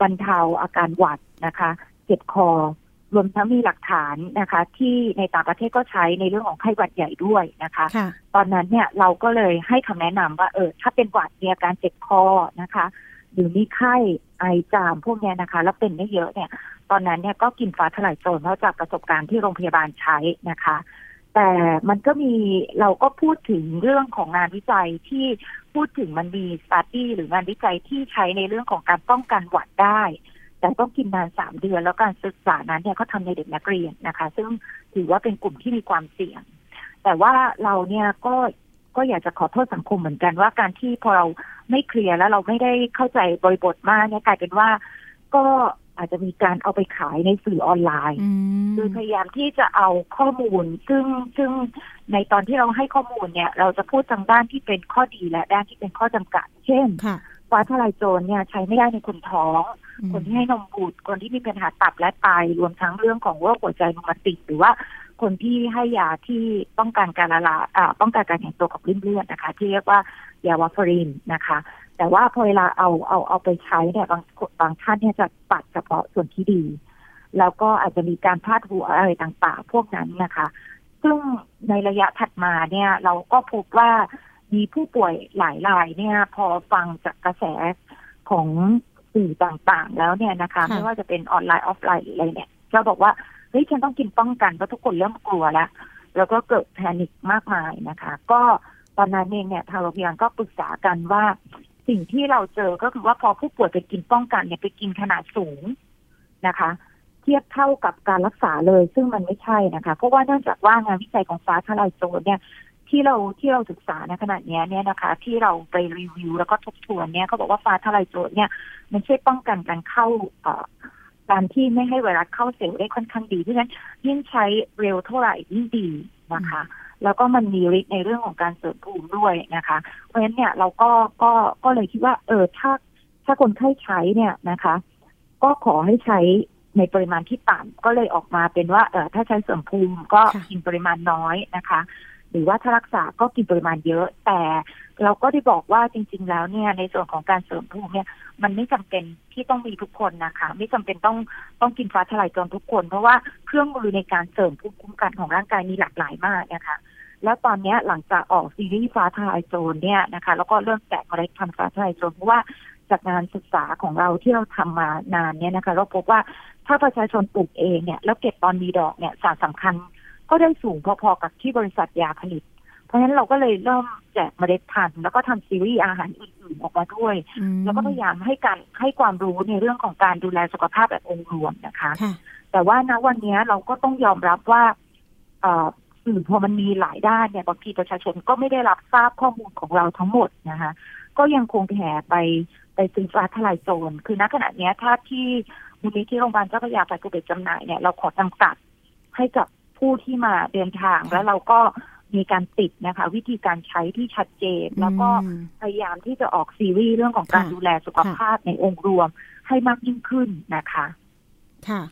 บรรเทาอาการหวัดนะคะ เจ็บคอ รวมทั้งมีหลักฐานนะคะ ที่ในต่างประเทศก็ใช้ในเรื่องของไข้หวัดใหญ่ด้วยนะคะ ตอนนั้นเนี่ยเราก็เลยให้คำแนะนำว่าเออถ้าเป็นหวัดมีอาการเจ็บคอนะคะหรือมีไข้ไอจามพวกนี้นะคะ แล้วเป็นไม่เยอะเนี่ย ตอนนั้นเนี่ยก็กินฟ้าทลายโจรเพราะจากประสบการณ์ที่โรงพยาบาลใช้นะคะ แต่มันก็มีเราก็พูดถึงเรื่องของงานวิจัยที่พูดถึงมันมีสตาร์ดี้หรืองานวิจัยที่ใช้ในเรื่องของการป้องกันหวัดได้ แต่ต้องกินนานสามเดือน แล้วการศึกษานั้นเนี่ยเขาทาในเด็กนักเรียนนะคะ ซึ่งถือว่าเป็นกลุ่มที่มีความเสี่ยง แต่ว่าเราเนี่ยก็ก็อยากจะขอโทษสังคมเหมือนกันว่าการที่พอเราไม่เคลียร์แล้วเราไม่ได้เข้าใจบริบทมากเนี่ยกลายเป็นว่าก็อาจจะมีการเอาไปขายในสื่อออนไลน์ คือพยายามที่จะเอาข้อมูล ซึ่งซึ่งในตอนที่เราให้ข้อมูลเนี่ย เราจะพูดทางด้านที่เป็นข้อดีและด้านที่เป็นข้อจำกัด เช่น ฟ้าทลายโจรเนี่ยใช้ไม่ได้ในคนท้อง คนที่ให้นมบุตรคนที่มีปัญหาตับและไตรวมทั้งเรื่องของโรคหัวใจนุมาติดหรือว่าคนที่ให้ยาที่ป้องกันการละลายอ่าป้องกันการแข็งตัวกับริ่มเลือดนะคะ ที่เรียกว่ายาวาฟรินนะคะ แต่ว่าพอเวลาเอาเอาเอาไปใช้เนี่ยบางบางท่านเนี่ยจะปัดเฉพาะส่วนที่ดี แล้วก็อาจจะมีการพาดหัวอะไรต่างๆ พวกนั้นนะคะ ซึ่งในระยะถัดมาเนี่ยเราก็พบว่า มีผู้ป่วยหลายรายเนี่ย พอฟังจากกระแสของสื่อต่างๆ แล้วเนี่ยนะคะค่ะไม่ว่าจะเป็นออนไลน์ออฟไลน์หรืออะไรเนี่ยเราบอกว่าเฮ้ยฉันต้องกินป้องกันเพราะทุกคนเริ่มกลัวแล้วแล้วก็เกิด panic มากมายนะคะ ก็ตอนนั้นเองเนี่ยทางโรงพยาบาลก็ปรึกษากันว่า สิ่งที่เราเจอก็คือว่าพอผู้ป่วยไปกินป้องกันเนี่ยไปกินขนาดสูงนะคะ เทียบเท่ากับการรักษาเลย ซึ่งมันไม่ใช่นะคะ เพราะว่าเนื่องจากว่างานวิจัยของฟ้าทลายโจรเนี่ย ที่เราที่เราศึกษาในขณะเนี้ยเนี่ยนะคะ ที่เราไปรีวิวแล้วก็ทบทวนเนี่ยเขาบอกว่าฟ้าทลายโจรเนี่ยมันช่วยป้องกันการเข้าเอ่อการที่ไม่ให้ไวรัสเข้าเซลล์ได้ค่อนข้างดี เพราะฉะนั้นยิ่งใช้เร็วเท่าไหร่ยิ่งดีนะคะ แล้วก็มันมีฤทธิ์ในเรื่องของการเสริมภูมิด้วยนะคะ เพราะฉะนั้นเนี่ยเราก็ก็ก็เลยคิดว่า เออถ้าถ้าคนไข้ใช้เนี่ยนะคะ ก็ขอให้ใช้ในปริมาณที่ต่ำก็เลยออกมาเป็นว่าเออถ้าใช้เสริมภูมิก็ค่ะกินปริมาณน้อยนะคะ หรือว่าถ้ารักษาก็กินปริมาณเยอะ แต่เราก็ได้บอกว่าจริง ๆ แล้วเนี่ยในส่วนของการเสริมภูมิเนี่ยมันไม่จำเป็นที่ต้องมีทุกคนนะคะ ไม่จำเป็นต้องต้องกินฟ้าทลายโจรทุกคน เพราะว่าเครื่องมือในการเสริมภูมิคุ้มกันของร่างกายมีหลากหลายมากนะคะแล้วตอนนี้หลังจากออกซีรีส์ฟ้าทลายโจรเนี่ยนะคะ แล้วก็เริ่มแกะเมล็ดพันฟ้าทลายโจรเพราะว่าจากงานศึกษาของเราที่เราทำมานานเนี่ยนะคะ เราพบว่าถ้าประชาชนปลูกเองเนี่ยแล้วเก็บตอนมีดอกเนี่ยสารสำคัญ ก็ได้สูงพอๆกับที่บริษัทยาผลิต เพราะฉะนั้นเราก็เลยเริ่มแจกเมล็ดพันธุ์แล้วก็ทำซีรีส์อาหารอื่นๆออกมาด้วยอืมแล้วก็พยายามให้การให้ความรู้ในเรื่องของการดูแลสุขภาพแบบองค์รวมนะคะค่ะแต่ว่าณวันนี้เราก็ต้องยอมรับว่าเอ่อสื่อพอมันมีหลายด้านเนี่ยบางทีประชาชนก็ไม่ได้รับทราบข้อมูลของเราทั้งหมดนะคะ ก็ยังคงแห่ไปไปซื้อฟ้าทลายโจรคือณขณะเนี้ยถ้าที่มูลนิธิโรงพยาบาลเจ้าพระยาฝ่ายผู้เป็นจำหน่ายเนี่ยเราขอจำกัดให้กับ ผู้ที่มาเดินทาง แล้วเราก็มีการติดนะคะ วิธีการใช้ที่ชัดเจน แล้วก็อืมพยายามที่จะออกซีรีส์เรื่องของการค่ะดูแลสุขภาพในองค์รวมให้มากยิ่งขึ้นนะคะ ค่ะ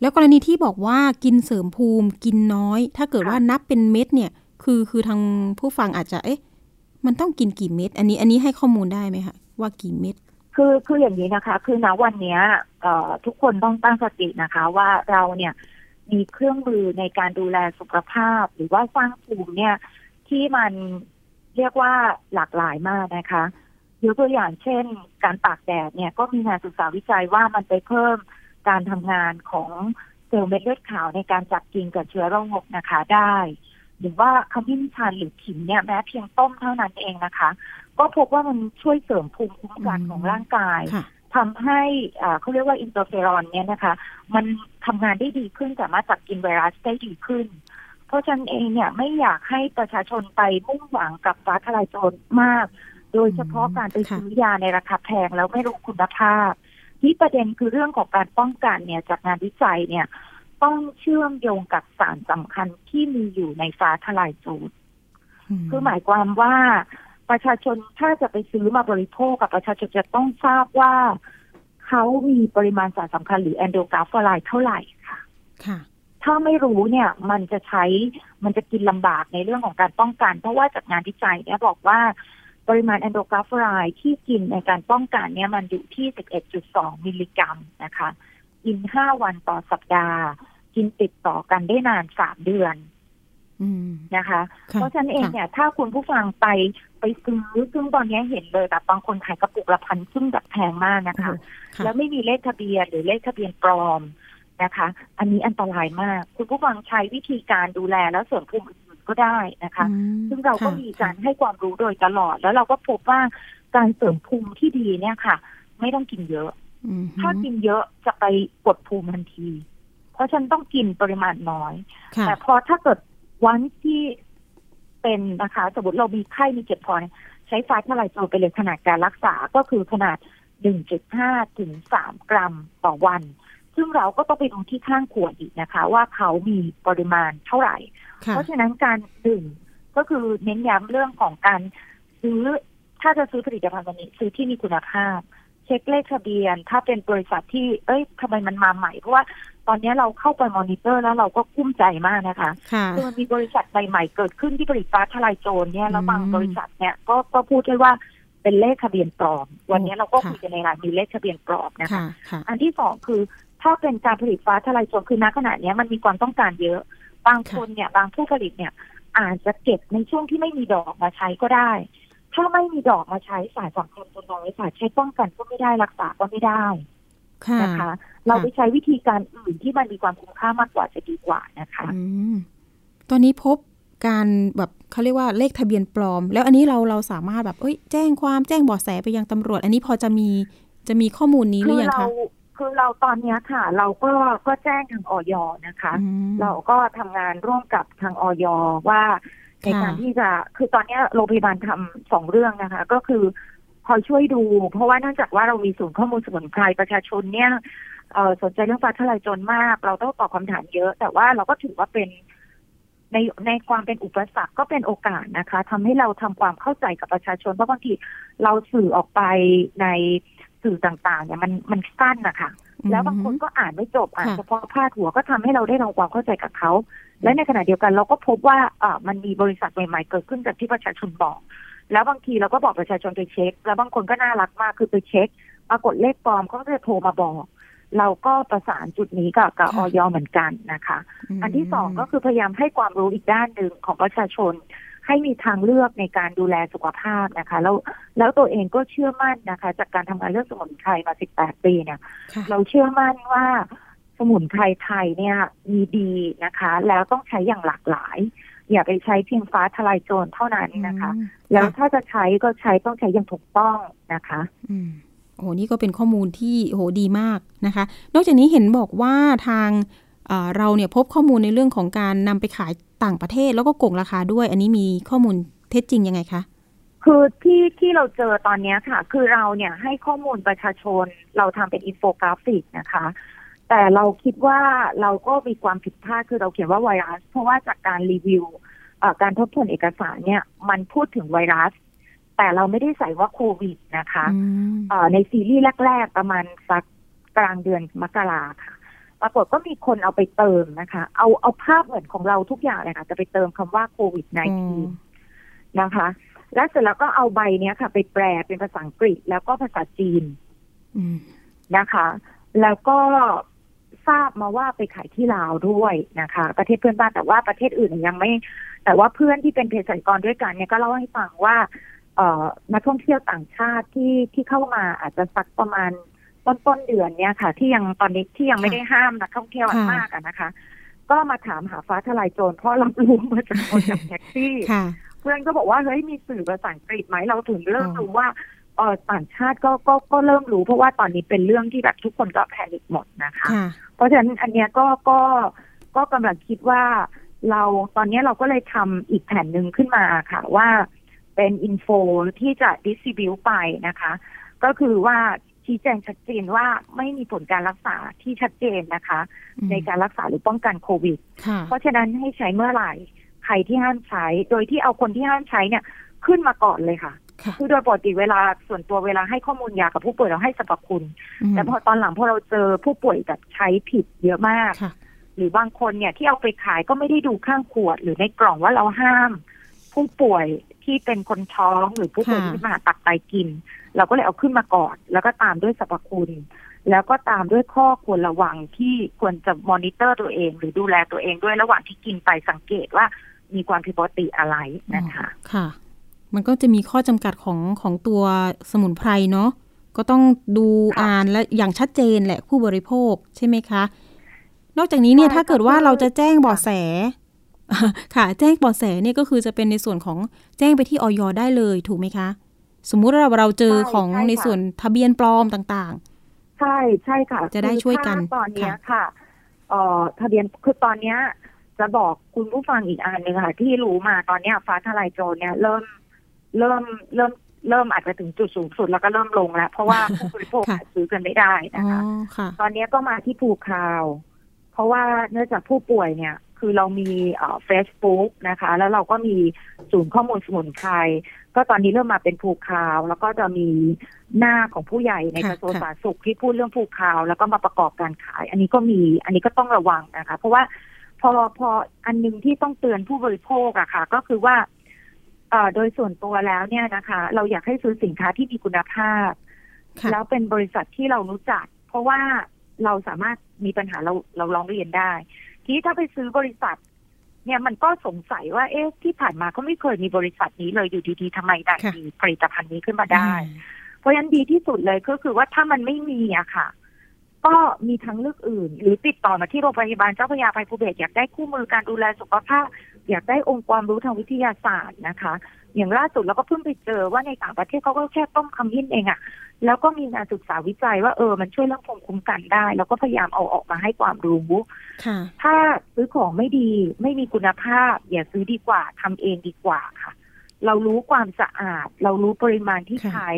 แล้วกรณีที่บอกว่ากินเสริมภูมิกินน้อย ถ้าเกิดค่ะว่านับเป็นเม็ดเนี่ย คือคือทางผู้ฟังอาจจะเอ๊ะ มันต้องกินกี่เม็ด อันนี้อันนี้ให้ข้อมูลได้ไหมคะว่ากี่เม็ดคือคืออย่างนี้นะคะ คือณวันเนี้ยเอ่อทุกคนต้องตั้งสตินะคะ ว่าเราเนี่ย มีเครื่องมือในการดูแลสุขภาพ หรือว่าสร้างภูมิเนี่ย ที่มันเรียกว่าหลากหลายมากนะคะยกตัวอย่างเช่น การตากแดดเนี่ยก็มีงานศึกษาวิจัยว่ามันไปเพิ่มการทำงานของเซลล์เม็ดเลือดขาวในการจับกินกับเชื้อโรคนะคะได้ หรือว่าขมิ้นชันหรือขิงเนี่ยแม้เพียงต้มเท่านั้นเองนะคะ ก็พบว่ามันช่วยเสริมภูมิคุ้มกันของร่างกาย ทำให้อ่าเขาเรียกว่า interferon เนี่ยนะคะ มันทำงานได้ดีขึ้นสามารถจับกินไวรัสได้ดีขึ้น เพราะฉะนั้นเองเนี่ยไม่อยากให้ประชาชนไปมุ่งหวังกับฟ้าทลายโจรมาก โดยเฉพาะการไปค่ะซื้อยาในราคาแพงแล้วไม่รู้คุณภาพ ที่ประเด็นคือเรื่องของการป้องกันเนี่ยจากงานวิจัยเนี่ย ต้องเชื่อมโยงกับสารสำคัญที่มีอยู่ในฟ้าทลายโจรคือหมายความว่า ประชาชนถ้าจะไปซื้อมาบริโภคกับประชาชนจะต้องทราบว่าเขามีปริมาณสารสำคัญหรือแอนโดกราฟไลด์เท่าไหร่ค่ะค่ะ ถ้าไม่รู้เนี่ยมันจะใช้มันจะกินลำบากในเรื่องของการป้องกัน เพราะว่าจากงานวิจัยเนี่ยบอกว่าปริมาณแอนโดกราฟไลด์ที่กินในการป้องกันเนี่ยมันอยู่ที่ 11.2 มิลลิกรัมนะคะ กิน 5 วันต่อสัปดาห์ กินติดต่อกันได้นาน 3 เดือนอืม นะคะค่ะเพราะฉะนั้นเองค่ะเนี่ย ถ้าคุณผู้ฟังไปไปซื้อซึ่งตอนนี้เห็นเลยแบบบางคนขายกระปุกละพันซึ่งแบบแพงมากนะคะค่ะแล้วไม่มีเลขทะเบียนหรือเลขทะเบียนปลอมนะคะ อันนี้อันตรายมาก คุณผู้ฟังใช้วิธีการดูแลแล้วเสริมภูมิอื่นๆก็ได้นะคะอืมซึ่งเราก็ค่ะมีการให้ความรู้โดยตลอด แล้วเราก็พบว่าการเสริมภูมิที่ดีเนี่ยค่ะ ไม่ต้องกินเยอะอืมถ้ากินเยอะจะไปกดภูมิทันที เพราะฉะนันต้องกินปริมาณน้อยค่ะแต่พอถ้าเกิด วันที่เป็นนะคะ สมมติเรามีไข้มีเจ็บคอเนี่ยใช้ฟ้าทลายโจรไปเลยขนาดการรักษาก็คือขนาด 1.5 ถึง 3 กรัมต่อวัน ซึ่งเราก็ต้องไปดูที่ข้างขวดอีกนะคะ ว่าเขามีปริมาณเท่าไหร่ค่ะเพราะฉะนั้นการดื่มก็คือเน้นย้ำเรื่องของการซื้อถ้าจะซื้อผลิตภัณฑ์ตัวนี้ซื้อที่มีคุณภาพ เช็คเลขทะเบียน ถ้าเป็นบริษัทที่เอ้ยทำไมมันมาใหม่ เพราะว่า ตอนนี้เราเข้าไปมอนิเตอร์แล้วเราก็กุ้มใจมากนะคะค่ะคือมันมีบริษัทใหม่ๆเกิดขึ้นที่ผลิตฟ้าทลายโจรเนี่ยแล้วบางอืมบริษัทเนี่ยก็ก็พูดได้ว่าเป็นเลขทะเบียนปลอม วันนี้เราก็ค่ะคุยกันในรายมีเลขทะเบียนปลอมนะคะค่ะค่ะอันที่สองคือถ้าเป็นการผลิตฟ้าทลายโจรคือณขณะเนี้ยมันมีความต้องการเยอะ บางคนเนี่ย บางผู้ผลิตเนี่ย อาจจะเก็บในช่วงที่ไม่มีดอกมาใช้ก็ได้ ถ้าไม่มีดอกมาใช้สายสังคมตัวน้อยสายใช้ป้องกันก็ไม่ได้รักษาก็ไม่ได้ค่ะ นะคะ เราไปใช้วิธีการอื่นที่มันมีความคุ้มค่ามากกว่าจะดีกว่านะคะอืมตอนนี้พบการแบบเขาเรียกว่าเลขทะเบียนปลอม แล้วอันนี้เราเราสามารถแบบเอ้ย แจ้งความแจ้งเบาะแสไปยังตำรวจ อันนี้พอจะมีจะมีข้อมูลนี้หคืรือยังเราคะคือเราตอนเนี้ยค่ะ เราก็ก็แจ้งทางออยนะคะอืมเราก็ทำงานร่วมกับทางออยว่าในค่ะการที่จะคือตอนเนี้ยโรงพยาบาลทำสองเรื่องนะคะ ก็คือ คอยช่วยดู เพราะว่าเนื่องจากว่าเรามีศูนย์ข้อมูลสมุนไพรประชาชนเนี่ยเอ่อสนใจเรื่องฟ้าทลายโจรมาก เราต้องตอบคำถามเยอะ แต่ว่าเราก็ถือว่าเป็นในในความเป็นอุปสรรคก็เป็นโอกาสนะคะทำให้เราทำความเข้าใจกับประชาชนเพราะบางทีเราสื่อออกไปในสื่อต่างๆ เนี่ยมันมันสั้นนะคะแล้วบางคนก็อ่านไม่จบอ่านค่ะเฉพาะพาดหัวก็ทำให้เราได้ทำความเข้าใจกับเขา และในขณะเดียวกันเราก็พบว่าอ่ามันมีบริษัทใหม่ๆเกิดขึ้นจากที่ประชาชนบอก แล้วบางทีเราก็บอกประชาชนไปเช็ค แล้วบางคนก็น่ารักมากคือไปเช็คปรากฏเลขปลอมเขาก็จะโทรมาบอก เราก็ประสานจุดนี้กับกับอค่ะอยเหมือนกันนะคะมอันที่สองก็คือพยายามให้ความรู้อีกด้านหนึ่งของประชาชน ให้มีทางเลือกในการดูแลสุขภาพนะคะ แล้วแล้วตัวเองก็เชื่อมั่นนะคะ จากการทำงานเรื่องสมุนไพรมา18ปีเนี่ยค่ะเราเชื่อมั่นว่าสมุนไพรไทยเนี่ยมีดีนะคะ แล้วต้องใช้อย่างหลากหลาย อย่าไปใช้เพียงฟ้าทลายโจรเท่านั้นนะคะอืมแล้วค่ะถ้าจะใช้ก็ใช้ต้องใช้อย่างถูกต้องนะคะอืมโอ้โหนี่ก็เป็นข้อมูลที่โอ้โหดีมากนะคะ นอกจากนี้เห็นบอกว่าทางเอ่อเราเนี่ยพบข้อมูลในเรื่องของการนำไปขายต่างประเทศแล้วก็โกงราคาด้วย อันนี้มีข้อมูลเท็จจริงยังไงคะคือที่ที่เราเจอตอนเนี้ยค่ะ คือเราเนี่ยให้ข้อมูลประชาชนเราทำเป็นอินโฟกราฟิกนะคะ แต่เราคิดว่าเราก็มีความผิดพลาดคือเราเขียนว่าไวรัส เพราะว่าจากการรีวิวเอ่อการทบทวนเอกสารเนี่ย มันพูดถึงไวรัส แต่เราไม่ได้ใส่ว่าโควิดนะคะอืมเอ่อในซีรีส์แรก ๆ ประมาณสักกลางเดือนมกราค่ะปรากฏก็มีคนเอาไปเติมนะคะ เอาเอาภาพเหมือนของเราทุกอย่างเลยค่ะจะไปเติมคำว่าโควิดอ๋อ -19 นะคะ แล้วเสร็จแล้วก็เอาใบเนี้ยค่ะ ไปแปลเป็นภาษาอังกฤษแล้วก็ภาษาจีนอืมนะคะ แล้วก็ ทราบมาว่าไปขายที่ลาวด้วยนะคะ ประเทศเพื่อนบ้านแต่ว่าประเทศอื่นยังไม่ แต่ว่าเพื่อนที่เป็นเภสัชกรด้วยกันเนี่ยก็เล่าให้ฟังว่า เอ่อนักท่องเที่ยวต่างชาติที่ที่เข้ามาอาจจะสักประมาณต้นต้นเดือนเนี่ยค่ะ ที่ยังตอนนี้ที่ยังไม่ได้ห้ามนักท่องเที่ยวค่ะมากอะนะคะ ก็มาถามหาฟ้าทลายโจรเพราะรับรู้มาจากคนขับแท็กซี่ค่ะเพื่อนก็บอกว่าเฮ้ยมีสื่อภาษาอังกฤษไหมเราถึงเริ่มอ๋อรู้ว่า เออต่างชาติก็ก็ก็เริ่มรู้เพราะว่าตอนนี้เป็นเรื่องที่แบบทุกคนก็แพนิคหมดนะคะค่ะเพราะฉะนั้นอันเนี้ยก็ก็ก็กำลังคิดว่า เราตอนเนี้ยเราก็เลยทำอีกแผ่นหนึ่งขึ้นมาค่ะว่าเป็นอินโฟที่จะดิสซิบิวไปนะคะ ก็คือว่าชี้แจงชัดเจนว่าไม่มีผลการรักษาที่ชัดเจนนะคะอืมในการรักษาหรือป้องกันโควิดค่ะเพราะฉะนั้นให้ใช้เมื่อไหร่ใครที่ห้ามใช้ โดยที่เอาคนที่ห้ามใช้เนี่ยขึ้นมาก่อนเลยค่ะ ค่ะคือโดยปกติเวลาส่วนตัวเวลาให้ข้อมูลยากับผู้ป่วยเราให้สรรพคุณมแต่พอตอนหลังพอเราเจอผู้ป่วยแบบใช้ผิดเยอะมากค่ะหรือบางคนเนี่ยที่เอาไปขายก็ไม่ได้ดูข้างขวด หรือในกล่องว่าเราห้าม ผู้ป่วยที่เป็นคนท้องหรือผู้ป่วยค่ะที่มีปัญหาตับไตกิน เราก็เลยเอาขึ้นมาก่อนแล้วก็ตามด้วยสรรพคุณแล้วก็ตามด้วยข้อควรระวังที่ควรจะมอนิเตอร์ตัวเอง หรือดูแลตัวเองด้วยระหว่างที่กินไปสังเกตว่ามีความผิดปกติอะไรนะคะ ค่ะ มันก็จะมีข้อจำกัดของของตัวสมุนไพรเนาะก็ต้องดูค่ะอ่านและอย่างชัดเจนแหละผู้บริโภคใช่ไหมคะ นอกจากนี้เนี่ยใช่ถ้าเกิดก็คือว่าเราจะแจ้งเบาะค่ะแส ค่ะ แจ้งเบาะแสเนี่ยก็คือจะเป็นในส่วนของแจ้งไปที่ออยได้เลยถูกไหมคะ สมมุติเราเราเจอของในส่วนทะเบียนปลอมต่างใช่ใช่ค่ะ จะได้ช่วยกันคือถ้าตอนเนี้ยค่ะเอ่อทะเบียนคือตอนเนี้ยจะบอกคุณผู้ฟังอีกอันหนึ่งค่ะ ที่รู้มาตอนเนี้ยฟ้าทลายโจรเนี่ยเริ่ม เริ่มเริ่มเริ่มอาจจะถึงจุดสูงสุดแล้วก็เริ่มลงแล้ว เพราะว่าผู้บริโภคค่ะหาซื้อกันไม่ได้ๆอ๋นะอคะค่ะตอนเนี้ยก็มาที่ภูคาว เพราะว่าเนื่องจากผู้ป่วยเนี่ย คือเรามีเฟซบุ๊กนะคะ แล้วเราก็มีศูนย์ข้อมูลสมุนไพรก็ตอนนี้เริ่มมาเป็นภูคาว แล้วก็จะมีหน้าของผู้ใหญ่ในกระทรวงสาธารณสุขที่พูดเรื่องภูคาว แล้วก็มาประกอบการขาย อันนี้ก็มีอันนี้ก็ต้องระวังนะคะ เพราะว่าพอพออันนึงที่ต้องเตือนผู้บริโภคอะค่ะ ก็คือว่า โดยส่วนตัวแล้วเนี่ยนะคะ เราอยากให้ซื้อสินค้าที่มีคุณภาพ แล้วเป็นบริษัทที่เรารู้จัก เพราะว่าเราสามารถมีปัญหาเราเราร้องเรียนได้ ทีนี้ถ้าไปซื้อบริษัท เนี่ยมันก็สงสัยว่าเอ๊ะที่ผ่านมาก็ไม่เคยมีบริษัทนี้เลยอยู่ดีๆทำไมได้มีผลิตภัณฑ์นี้ขึ้นมาได้ เพราะฉะนั้นดีที่สุดเลยก็คือว่าถ้ามันไม่มีอะค่ะ ก็มีทางเลือกอื่น หรือติดต่อมาที่โรงพยาบาลเจ้าพระยาภัยภูเบศอยากได้คู่มือการดูแลสุขภาพ อยากได้องค์ความรู้ทางวิทยาศาสตร์นะคะ อย่างล่าสุดเราก็เพิ่งไปเจอว่าในต่างประเทศเขาก็แค่ต้มคำยินเองอะแล้วก็มีงานศึกษาวิจัยว่าเออมันช่วยเรื่องภูมิคุ้มกันได้ แล้วก็พยายามเอาออกมาให้ความรู้ถ้าซื้อของไม่ดีไม่มีคุณภาพ อย่าซื้อดีกว่าทำเองดีกว่าค่ะ เรารู้ความสะอาด เรารู้ปริมาณที่ใช้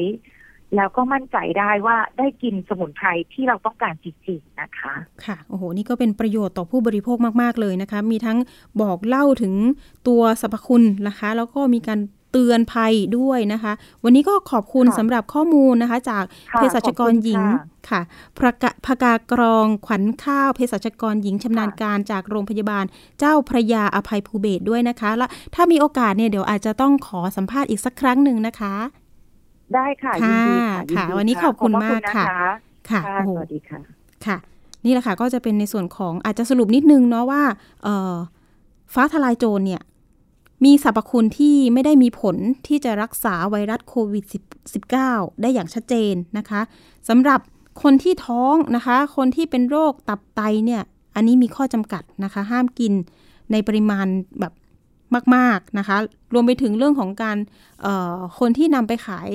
แล้วก็มั่นใจได้ว่าได้กินสมุนไพรที่เราต้องการจริงๆนะคะ ค่ะ โอ้โห นี่ก็เป็นประโยชน์ต่อผู้บริโภคมากๆเลยนะคะ มีทั้งบอกเล่าถึงตัวสรรพคุณนะคะ แล้วก็มีการเตือนภัยด้วยนะคะ วันนี้ก็ขอบคุณสำหรับข้อมูลนะคะ จากเภสัชกรหญิงค่ะพระกพกากรองขวัญข้าวเภสัชกรหญิงชำนาญการจากโรงพยาบาลเจ้าพระยาอภัยภูเบศด้วยนะคะ และถ้ามีโอกาสเนี่ยเดี๋ยวอาจจะต้องขอสัมภาษณ์อีกสักครั้งหนึ่งนะคะ ได้ค่ะค่ะค่ะ วันนี้ขอบคุณมากค่ะ ค่ะ สวัสดีค่ะ ค่ะ นี่แหละค่ะก็จะเป็นในส่วนของอาจจะสรุปนิดนึงเนาะว่าฟ้าทลายโจรเนี่ย มีสรรพคุณที่ไม่ได้มีผลที่จะรักษาไวรัสโควิด -19 ได้อย่างชัดเจนนะคะสำหรับคนที่ท้องนะคะ คนที่เป็นโรคตับไตเนี่ย อันนี้มีข้อจำกัดนะคะ ห้ามกินในปริมาณแบบมาก ๆ นะคะ รวมไปถึงเรื่องของการคนที่นำไปขาย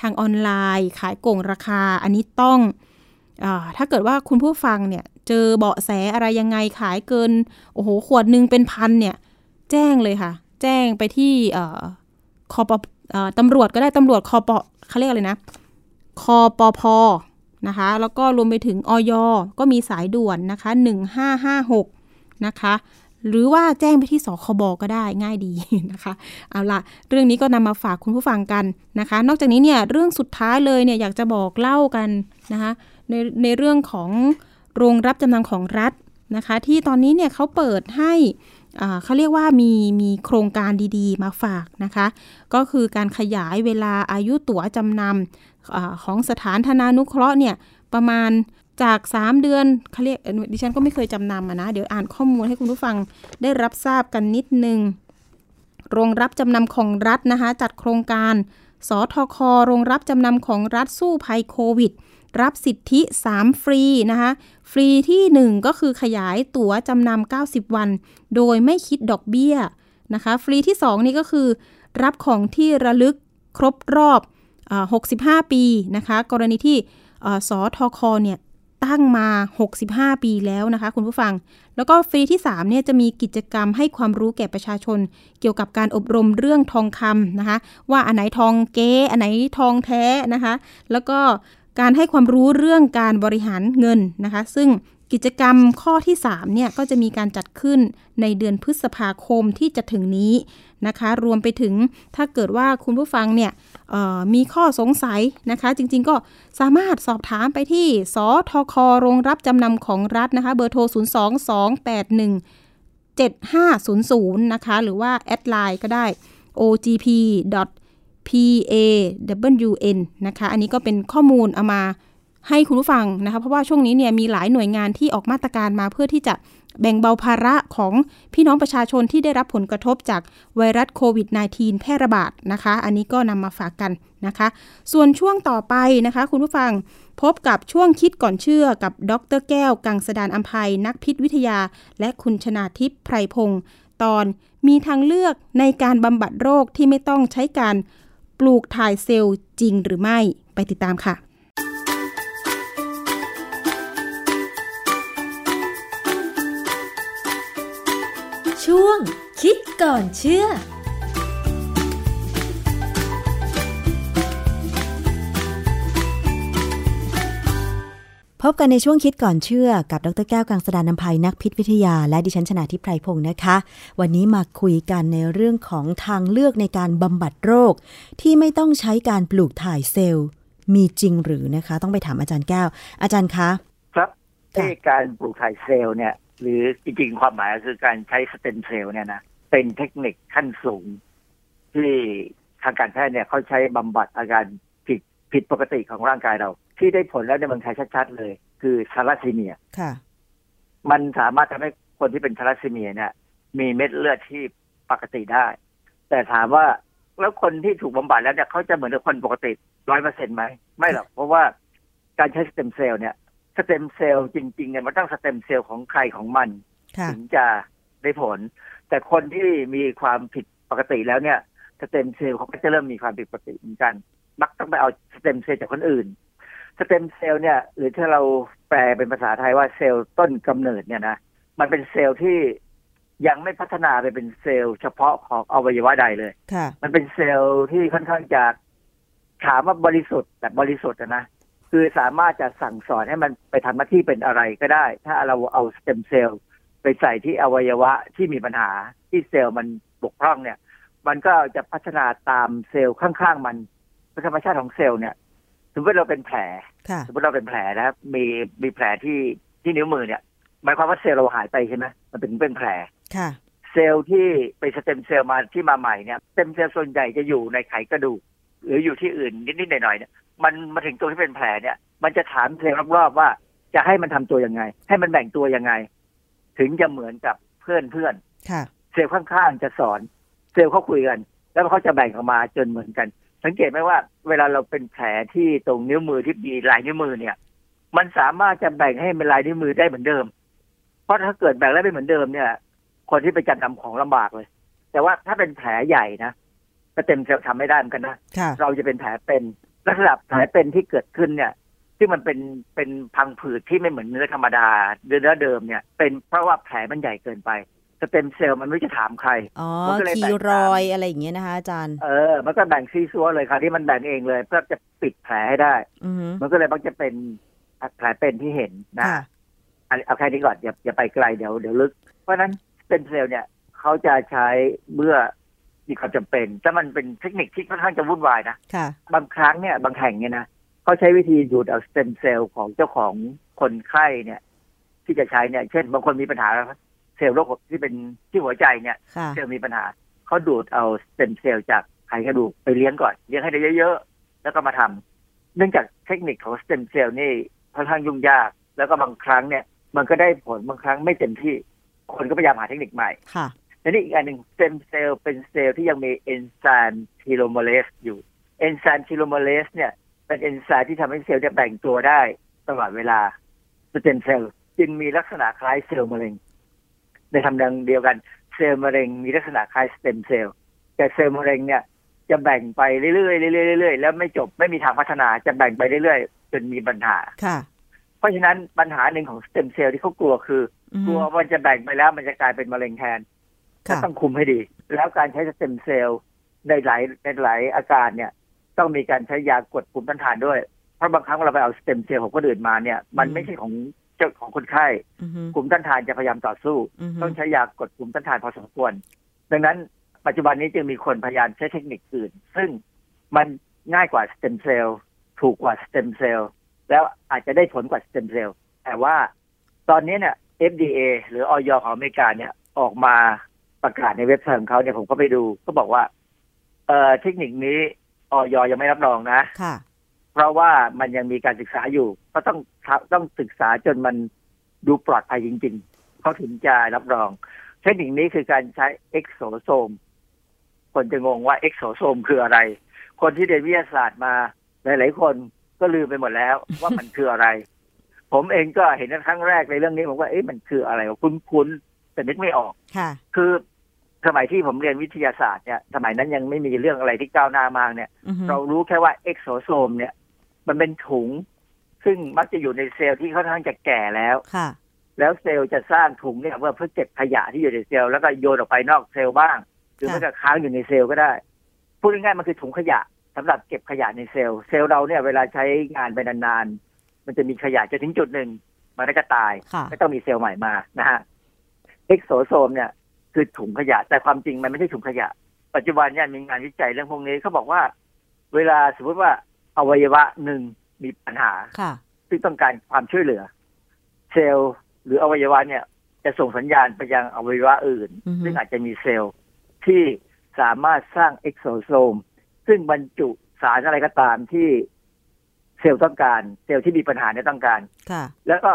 ทางออนไลน์ ขายโกงราคา อันนี้ต้องอถ้าเกิดว่าคุณผู้ฟังเนี่ย เจอเบาะแสอะไรยังไงขายเกิน โอ้โห ขวดหนึ่งเป็นพันเนี่ย แจ้งเลยค่ะ แจ้งไปที่คอปตำรวจก็ได้ตำรวจคอปเขาเรียกอะไรนะคอปพนะคะ แล้วก็รวมไปถึงออยก็มีสายด่วนนะคะ 1556 นะคะ หรือว่าแจ้งไปที่สคบก็ได้ง่ายดีนะคะ เอาละเรื่องนี้ก็นำมาฝากคุณผู้ฟังกันนะคะ นอกจากนี้เนี่ยเรื่องสุดท้ายเลยเนี่ยอยากจะบอกเล่ากันนะคะในในเรื่องของโรงรับจำนำของรัฐนะคะ ที่ตอนนี้เนี่ยเขาเปิดให้เขาเรียกว่ามีมีโครงการดีๆ มาฝากนะคะ ก็คือการขยายเวลาอายุตั๋วจำนำอของสถานธนานุเคราะห์เนี่ยประมาณ จาก 3 เดือนเขาเรียกดิฉันก็ไม่เคยจำนำนะเดี๋ยวอ่านข้อมูลให้คุณผู้ฟังได้รับทราบกันนิดนึงโรงรับจำนำของรัฐนะคะ จัดโครงการ สทค โรงรับจำนำของรัฐสู้ภัยโควิด รับสิทธิ 3 ฟรีนะคะ ฟรีที่ 1 ก็คือขยายตั๋วจำนำ90 วัน โดยไม่คิดดอกเบี้ยนะคะ ฟรีที่ 2 นี่ก็คือ รับของที่ระลึกครบรอบอ65 ปีนะคะ กรณีที่สทค เนี่ย ตั้งมา 65 ปีแล้วนะคะคุณผู้ฟัง แล้วก็ฟรีที่3เนี่ยจะมีกิจกรรมให้ความรู้แก่ประชาชน เกี่ยวกับการอบรมเรื่องทองคำนะคะ ว่าอันไหนทองเก๊อันไหนทองแท้นะคะ แล้วก็การให้ความรู้เรื่องการบริหารเงินนะคะ ซึ่งกิจกรรมข้อที่3เนี่ยก็จะมีการจัดขึ้นในเดือนพฤษภาคมที่จะถึงนี้นะคะ รวมไปถึงถ้าเกิดว่าคุณผู้ฟังเนี่ย มีข้อสงสัยนะคะ จริงๆก็สามารถสอบถามไปที่สทคโรงรับจำนำของรัฐนะคะ เบอร์โทร 02281 7500 นะคะ หรือว่า แอดไลน์ก็ได้ ogp PAWN นะคะ อันนี้ก็เป็นข้อมูลเอามาให้คุณผู้ฟังนะคะ เพราะว่าช่วงนี้เนี่ยมีหลายหน่วยงานที่ออกมาตรการมาเพื่อที่จะ แบ่งเบาภาระของพี่น้องประชาชนที่ได้รับผลกระทบจากไวรัสโควิด -19 แพร่ระบาดนะคะ อันนี้ก็นำมาฝากกันนะคะ ส่วนช่วงต่อไปนะคะ คุณผู้ฟังพบกับช่วงคิดก่อนเชื่อกับดรแก้ว กังสดานอัมภัยนักพิษวิทยา และคุณชนาทิพย์ไพรพงศ์ตอนมีทางเลือกในการบำบัดโรคที่ไม่ต้องใช้การปลูกถ่ายเซลล์จริงหรือไม่ไปติดตามค่ะ คิดก่อนเชื่อพพบกันในช่วงคิดก่อนเชื่อกับดรแก้วกังสดานนภัยนักพิษวิทยา และดิฉันชนะทิพไพรพงศ์นะคะ วันนี้มาคุยกันในเรื่องของทางเลือกในการบำบัดโรค ที่ไม่ต้องใช้การปลูกถ่ายเซลล์ มีจริงหรือนะคะ ต้องไปถามอาจารย์แก้ว อาจารย์คะ ครับค่ะที่การปลูกถ่ายเซลล์เนี่ย หรือจริงๆความหมายก็คือการใช้สเต็มเซลล์เนี่ยนะเป็นเทคนิคขั้นสูง ที่ทางการแพทย์เนี่ยเขาใช้บำบัดอาการผิดผิดปกติของร่างกายเรา ที่ได้ผลแล้วในเมืองไทยชัดๆเลย คือทาราซีเมียค่ะ มันสามารถทำให้คนที่เป็นทาราซีเมียเนี่ย มีเม็ดเลือดที่ปกติได้ แต่ถามว่าแล้วคนที่ถูกบำบัดแล้วเนี่ยเขาจะเหมือนกับคนปกติร้อยเปอร์เซ็นต์ไหมไม่หรอกเพราะว่าการใช้สเต็มเซลล์เนี่ย สเต็มเซลล์จริงๆเนี่ยมันต้องสเต็มเซลล์ของใครของมันค่ะถึงจะได้ผล แต่คนที่มีความผิดปกติแล้วเนี่ยสเต็มเซลล์เขาก็จะเริ่มมีความผิดปกติเหมือนกัน มักต้องไปเอาสเต็มเซลล์จากคนอื่นสเต็มเซลล์เนี่ย หรือถ้าเราแปลเป็นภาษาไทยว่าเซลล์ต้นกำเนิดเนี่ยนะมันเป็นเซลล์ที่ยังไม่พัฒนาไปเป็นเซลล์เฉพาะของอวัยวะใดเลยค่ะมันเป็นเซลล์ที่ค่อนข้างจะถามว่าบริสุทธิ์แบบบริสุทธิ์อะนะ คือสามารถจะสั่งสอนให้มันไปทำหน้าที่เป็นอะไรก็ได้ ถ้าเราเอาสเต็มเซลล์ไปใส่ที่อวัยวะที่มีปัญหาที่เซลล์มันบกพร่องเนี่ย มันก็จะพัฒนาตามเซลล์ข้างๆมันเป็นธรรมชาติของเซลล์เนี่ย สมมติเราเป็นแผลค่ะสมมติเราเป็นแผลนะมีมีแผลที่ที่นิ้วมือเนี่ยหมายความว่าเซลล์เราหายไปใช่ไหมมันถึงเป็นแผลค่ะ เซลล์ที่ไปสเต็มเซลล์มาที่มาใหม่เนี่ยสเต็มเซลล์ส่วนใหญ่จะอยู่ในไขกระดูกหรืออยู่ที่อื่นนิดๆหน่อยๆเนี่ย มันมาถึงตัวที่เป็นแผลเนี่ย มันจะถามเซลล์รอบๆว่าจะให้มันทำตัวยังไง ให้มันแบ่งตัวยังไง ถึงจะเหมือนกับเพื่อนเพื่อนๆค่ะเซลล์ข้างๆจะสอน เซลล์เขาคุยกัน แล้วเขาจะแบ่งออกมาจนเหมือนกัน สังเกตไหมว่า เวลาเราเป็นแผลที่ตรงนิ้วมือที่มีลายนิ้วมือเนี่ย มันสามารถจะแบ่งให้เป็นลายนิ้วมือได้เหมือนเดิม เพราะถ้าเกิดแบ่งแล้วไม่เหมือนเดิมเนี่ย คนที่ไปจัดนำของลำบากเลย แต่ว่าถ้าเป็นแผลใหญ่นะก็เต็มเซลล์ทำไม่ได้เหมือนกันนะค่ะเราจะเป็นแผลเป็น ลักษณะแผลเป็นที่เกิดขึ้นเนี่ย ซึ่งมันเป็นเป็นพังผืดที่ไม่เหมือนเนื้อธรรมดาเนื้อเดิมเนี่ย เป็นเพราะว่าแผลมันใหญ่เกินไปสเต็มเซลล์มันไม่รู้จะถามใคร อ๋อมันก็เลยคีแบ่งตามรอยอะไรอย่างเงี้ยนะคะอาจารย์ เออ มันก็แบ่งซีซัวเลยค่ะที่มันแบ่งเองเลยเพื่อจะปิดแผลให้ได้อือฮึมันก็เลยมักจะเป็นแผลเป็นที่เห็นนะค่ะอันเอาแค่นี้ก่อนอย่าอย่าไปไกลเดี๋ยวเดี๋ยวลึก เพราะฉะนั้นสเต็มเซลล์เนี่ยเขาจะใช้เมื่อ มีความจำเป็นแต่มันเป็นเทคนิคที่ค่อนข้างจะวุ่นวายนะค่ะบางครั้งเนี่ยบางแห่งเนี่ยนะเขาใช้วิธีดูดเอาสเต็มเซลล์ของเจ้าของคนไข้เนี่ย ที่จะใช้เนี่ย เช่นบางคนมีปัญหาเซลล์โรคที่เป็นที่หัวใจเนี่ยค่ะเซลล์มีปัญหาเขาดูดเอาสเต็มเซลล์จากไขกระดูกไปเลี้ยงก่อนเลี้ยงให้ได้เยอะๆแล้วก็มาทำเนื่องจากเทคนิคของสเต็มเซลล์นี่ค่อนข้างยุ่งยาก แล้วก็บางครั้งเนี่ย มันก็ได้ผลบางครั้งไม่เต็มที่ คนก็พยายามหาเทคนิคใหม่ค่ะ และนี่อีกอันหนึ่งสเต็มเซลล์เป็นเซลล์ที่ยังมีเอนไซม์ telomerase อยู่เอนไซม์ telomerase เนี่ยเป็นเอนไซม์ที่ทำให้เซลล์เนี่ยแบ่งตัวได้ตลอดเวลาสเต็มเซลล์จึงมีลักษณะคล้ายเซลล์มะเร็ง ในทำนองเดียวกันเซลล์มะเร็งมีลักษณะคล้ายสเต็มเซลล์แต่เซลล์มะเร็งเนี่ยจะแบ่งไปเรื่อยๆเรื่อยๆเรื่อยๆแล้วไม่จบไม่มีทางพัฒนาจะแบ่งไปเรื่อยๆจนมีปัญหาค่ะ เพราะฉะนั้นปัญหาหนึ่งของสเต็มเซลล์ที่เขากลัวคืออือกลัวมันจะแบ่งไปแล้วมันจะกลายเป็นมะเร็งแทน ก็ค่ะต้องคุมให้ดี แล้วการใช้สเต็มเซลล์ในหลายในหลายอาการเนี่ย ต้องมีการใช้ยากดภูมิต้านทานด้วย เพราะบางครั้งเราไปเอาสเต็มเซลล์ของคนอื่นมาเนี่ย มันไม่ใช่ของเจ้าของคนไข้อือฮึภูมิต้านทานจะพยายามต่อสู้อือฮึต้องใช้ยากดภูมิต้านทานพอสมควร ดังนั้นปัจจุบันนี้จึงมีคนพยายามใช้เทคนิคอื่น ซึ่งมันง่ายกว่าสเต็มเซลล์ถูกกว่าสเต็มเซลล์แล้วอาจจะได้ผลกว่าสเต็มเซลล์แต่ว่าตอนนี้เนี่ย FDA หรืออย.ของอเมริกาเนี่ยออกมา ประกาศในเว็บไซต์ของเขาเนี่ยผมก็ไปดู ก็บอกว่า เอ่อเทคนิคนี้อย.ยังไม่รับรองนะค่ะ เพราะว่ามันยังมีการศึกษาอยู่ ก็ต้องต้องศึกษาจนมันดูปลอดภัยจริง ๆเขาถึงจะรับรอง เทคนิคนี้คือการใช้ exosome คนจะงงว่า exosome คืออะไร คนที่เรียนวิทยาศาสตร์มาหลายๆคนก็ลืมไปหมดแล้วว่ามันคืออะไร ผมเองก็เห็นครั้งแรกในเรื่องนี้ผมว่าเอ๊ะมันคืออะไรวะคุ้นๆ แต่นึกไม่ออกค่ะ คือสมัยที่ผมเรียนวิทยาศาสตร์เนี่ย สมัยนั้นยังไม่มีเรื่องอะไรที่ก้าวหน้ามากเนี่ยอือฮึเรารู้แค่ว่า exosome เนี่ย มันเป็นถุง ซึ่งมักจะอยู่ในเซลล์ที่ค่อนข้างจะแก่แล้วค่ะ แล้วเซลล์จะสร้างถุงเนี่ยเพื่อเพื่อเก็บขยะที่อยู่ในเซลล์แล้วก็โยนออกไปนอกเซลล์บ้าง หรือค่ะไม่ก็ค้างอยู่ในเซลล์ก็ได้ พูดง่ายๆมันคือถุงขยะสำหรับเก็บขยะในเซลล์ เซลล์เราเนี่ยเวลาใช้งานไปนานๆมันจะมีขยะจะถึงจุดหนึ่งมันก็จะตายค่ะไม่ต้องมีเซลล์ใหม่มานะฮะ exosome เนี่ยคือถุงขยะ แต่ความจริงมันไม่ใช่ถุงขยะ ปัจจุบันเนี่ยมีงานวิจัยเรื่องพวกนี้เขาบอกว่า เวลาสมมติว่าอวัยวะหนึ่งมีปัญหาค่ะซึ่งต้องการความช่วยเหลือ เซลล์หรืออวัยวะเนี่ย จะส่งสัญญาณไปยังอวัยวะอื่นอือฮึซึ่งอาจจะมีเซลล์ที่สามารถสร้าง exosome ซึ่งบรรจุสารอะไรก็ตามที่เซลล์ต้องการ เซลล์ที่มีปัญหาเนี่ยต้องการค่ะแล้วก็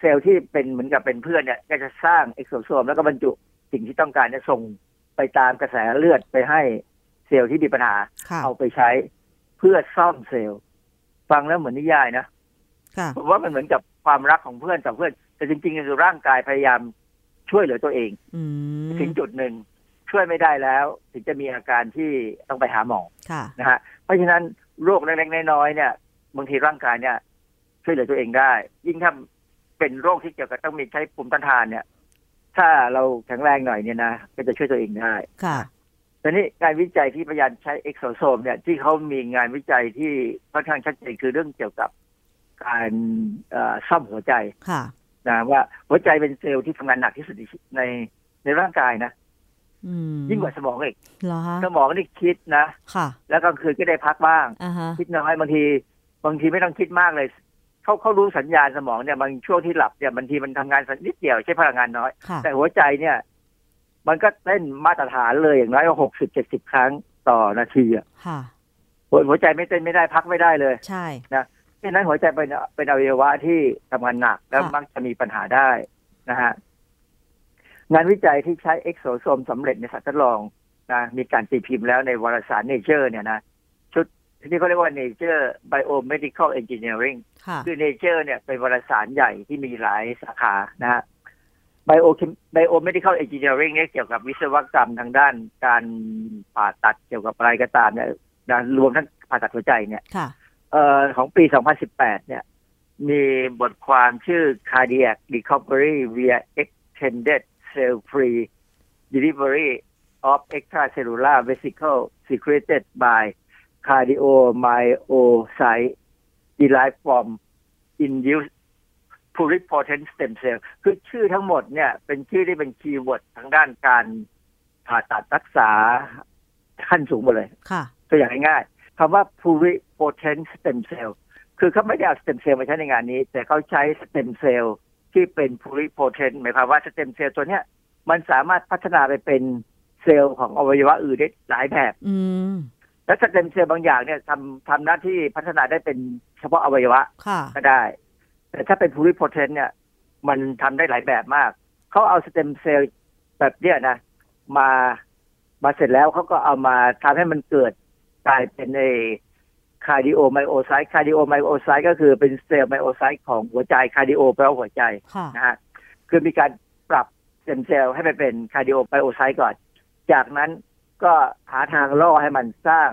เซลล์ที่เป็นเหมือนกับเป็นเพื่อนเนี่ยก็จะสร้าง exosome แล้วก็บรรจุสิ่งที่ต้องการเนี่ยส่งไปตามกระแสเลือดไปให้เซลล์ที่มีปัญหาค่ะเอาไปใช้เพื่อซ่อมเซลล์ ฟังแล้วเหมือนนิยายนะค่ะผมว่ามันเหมือนกับความรักของเพื่อนกับเพื่อน แต่จริงๆคือร่างกายพยายามช่วยเหลือตัวเองอืมถึงจุดหนึ่งช่วยไม่ได้แล้ว ถึงจะมีอาการที่ต้องไปหาหมอค่ะนะฮะเพราะฉะนั้นโรคเล็กๆน้อยๆเนี่ยบางทีร่างกายเนี่ย ช่วยเหลือตัวเองได้ ยิ่งถ้า เป็นโรคที่เกี่ยวกับต้องมีใช้ภูมิต้านทานเนี่ย ถ้าเราแข็งแรงหน่อยเนี่ยนะก็จะช่วยตัวเองได้ ค่ะแต่นี่งานวิจัยที่พยายามใช้ exosome เนี่ยที่เขามีงานวิจัยที่ค่อนข้างชัดเจนคือเรื่องเกี่ยวกับการเอ่อซ่อมหัวใจค่ะนะว่าหัวใจเป็นเซลล์ที่ทำงานหนักที่สุดในในร่างกายนะอืมยิ่งกว่าสมองอีกเหรอฮะสมองนี่คิดนะ ค่ะ แล้วกลางคืนก็ได้พักบ้างอ่าฮะคิดน้อยบางที บางทีไม่ต้องคิดมากเลย เขาเขารู้สัญญาณสมองเนี่ยบางช่วงที่หลับเนี่ยบางทีมันทำงานนิดเดียวใช้พลังงานน้อยค่ะแต่หัวใจเนี่ย มันก็เต้นมาตรฐานเลยอย่างน้อยก็หกสิบเจ็ดสิบครั้งต่อนาทีอะค่ะหัวหัวใจไม่เต้นไม่ได้พักไม่ได้เลย ใช่ฉะนั้นหัวใจเป็นเป็นอวัยวะที่ทำงานหนักแล้วค่ะมักจะมีปัญหาได้นะฮะงานวิจัยที่ใช้ exosome สำเร็จในสัตว์ทดลองนะมีการตีพิมพ์แล้วในวารสาร Nature เนี่ยนะ ชุดที่เขาเรียกว่า Nature Biomedical Engineering ค่ะคือ Nature เนี่ยเป็นวารสารใหญ่ที่มีหลายสาขานะฮะ Bio Biomedical Engineering เนี่ยเกี่ยวกับวิศวกรรมทางด้านการผ่าตัดเกี่ยวกับอะไรก็ตามเนี่ยนะรวมทั้งผ่าตัดหัวใจเนี่ยค่ะเอ่อของปี 2018 เนี่ย มีบทความชื่อ Cardiac Recovery via Extended Cell-Free Delivery of Extracellular Vesicle Secreted by Cardiomyocyte Derived from Induced Pluripotent Stem Cell คือชื่อทั้งหมดเนี่ย เป็นชื่อที่เป็น keyword ทางด้านการผ่าตัดรักษาขั้นสูงหมดเลยค่ะตัวอย่างง่ายๆคำว่า pluripotent stem cell คือเขาไม่ได้เอา stem cell มาใช้ในงานนี้ แต่เขาใช้ stem cell ที่เป็น pluripotent หมายความว่า stem cell ตัวเนี้ยมันสามารถพัฒนาไปเป็นเซลล์ของอวัยวะอื่นได้หลายแบบอืม และ stem cell บางอย่างเนี่ยทำทำหน้าที่พัฒนาได้เป็นเฉพาะอวัยวะค่ะก็ได้ แต่ถ้าเป็น pluripotent เนี่ย มันทำได้หลายแบบมาก เขาเอา stem cell แบบเนี้ยนะ มามาเสร็จแล้วเขาก็เอามาทำให้มันเกิดกลายเป็นใน cardiomyocyte cardiomyocyte ก็คือเป็นเซลล์ myocyte ของหัวใจ cardio แปลว่าหัวใจค่ะนะฮะคือมีการปรับ stem cell ให้ไปเป็น cardiomyocyte ก่อน จากนั้น ก็หาทางล่อให้มันสร้าง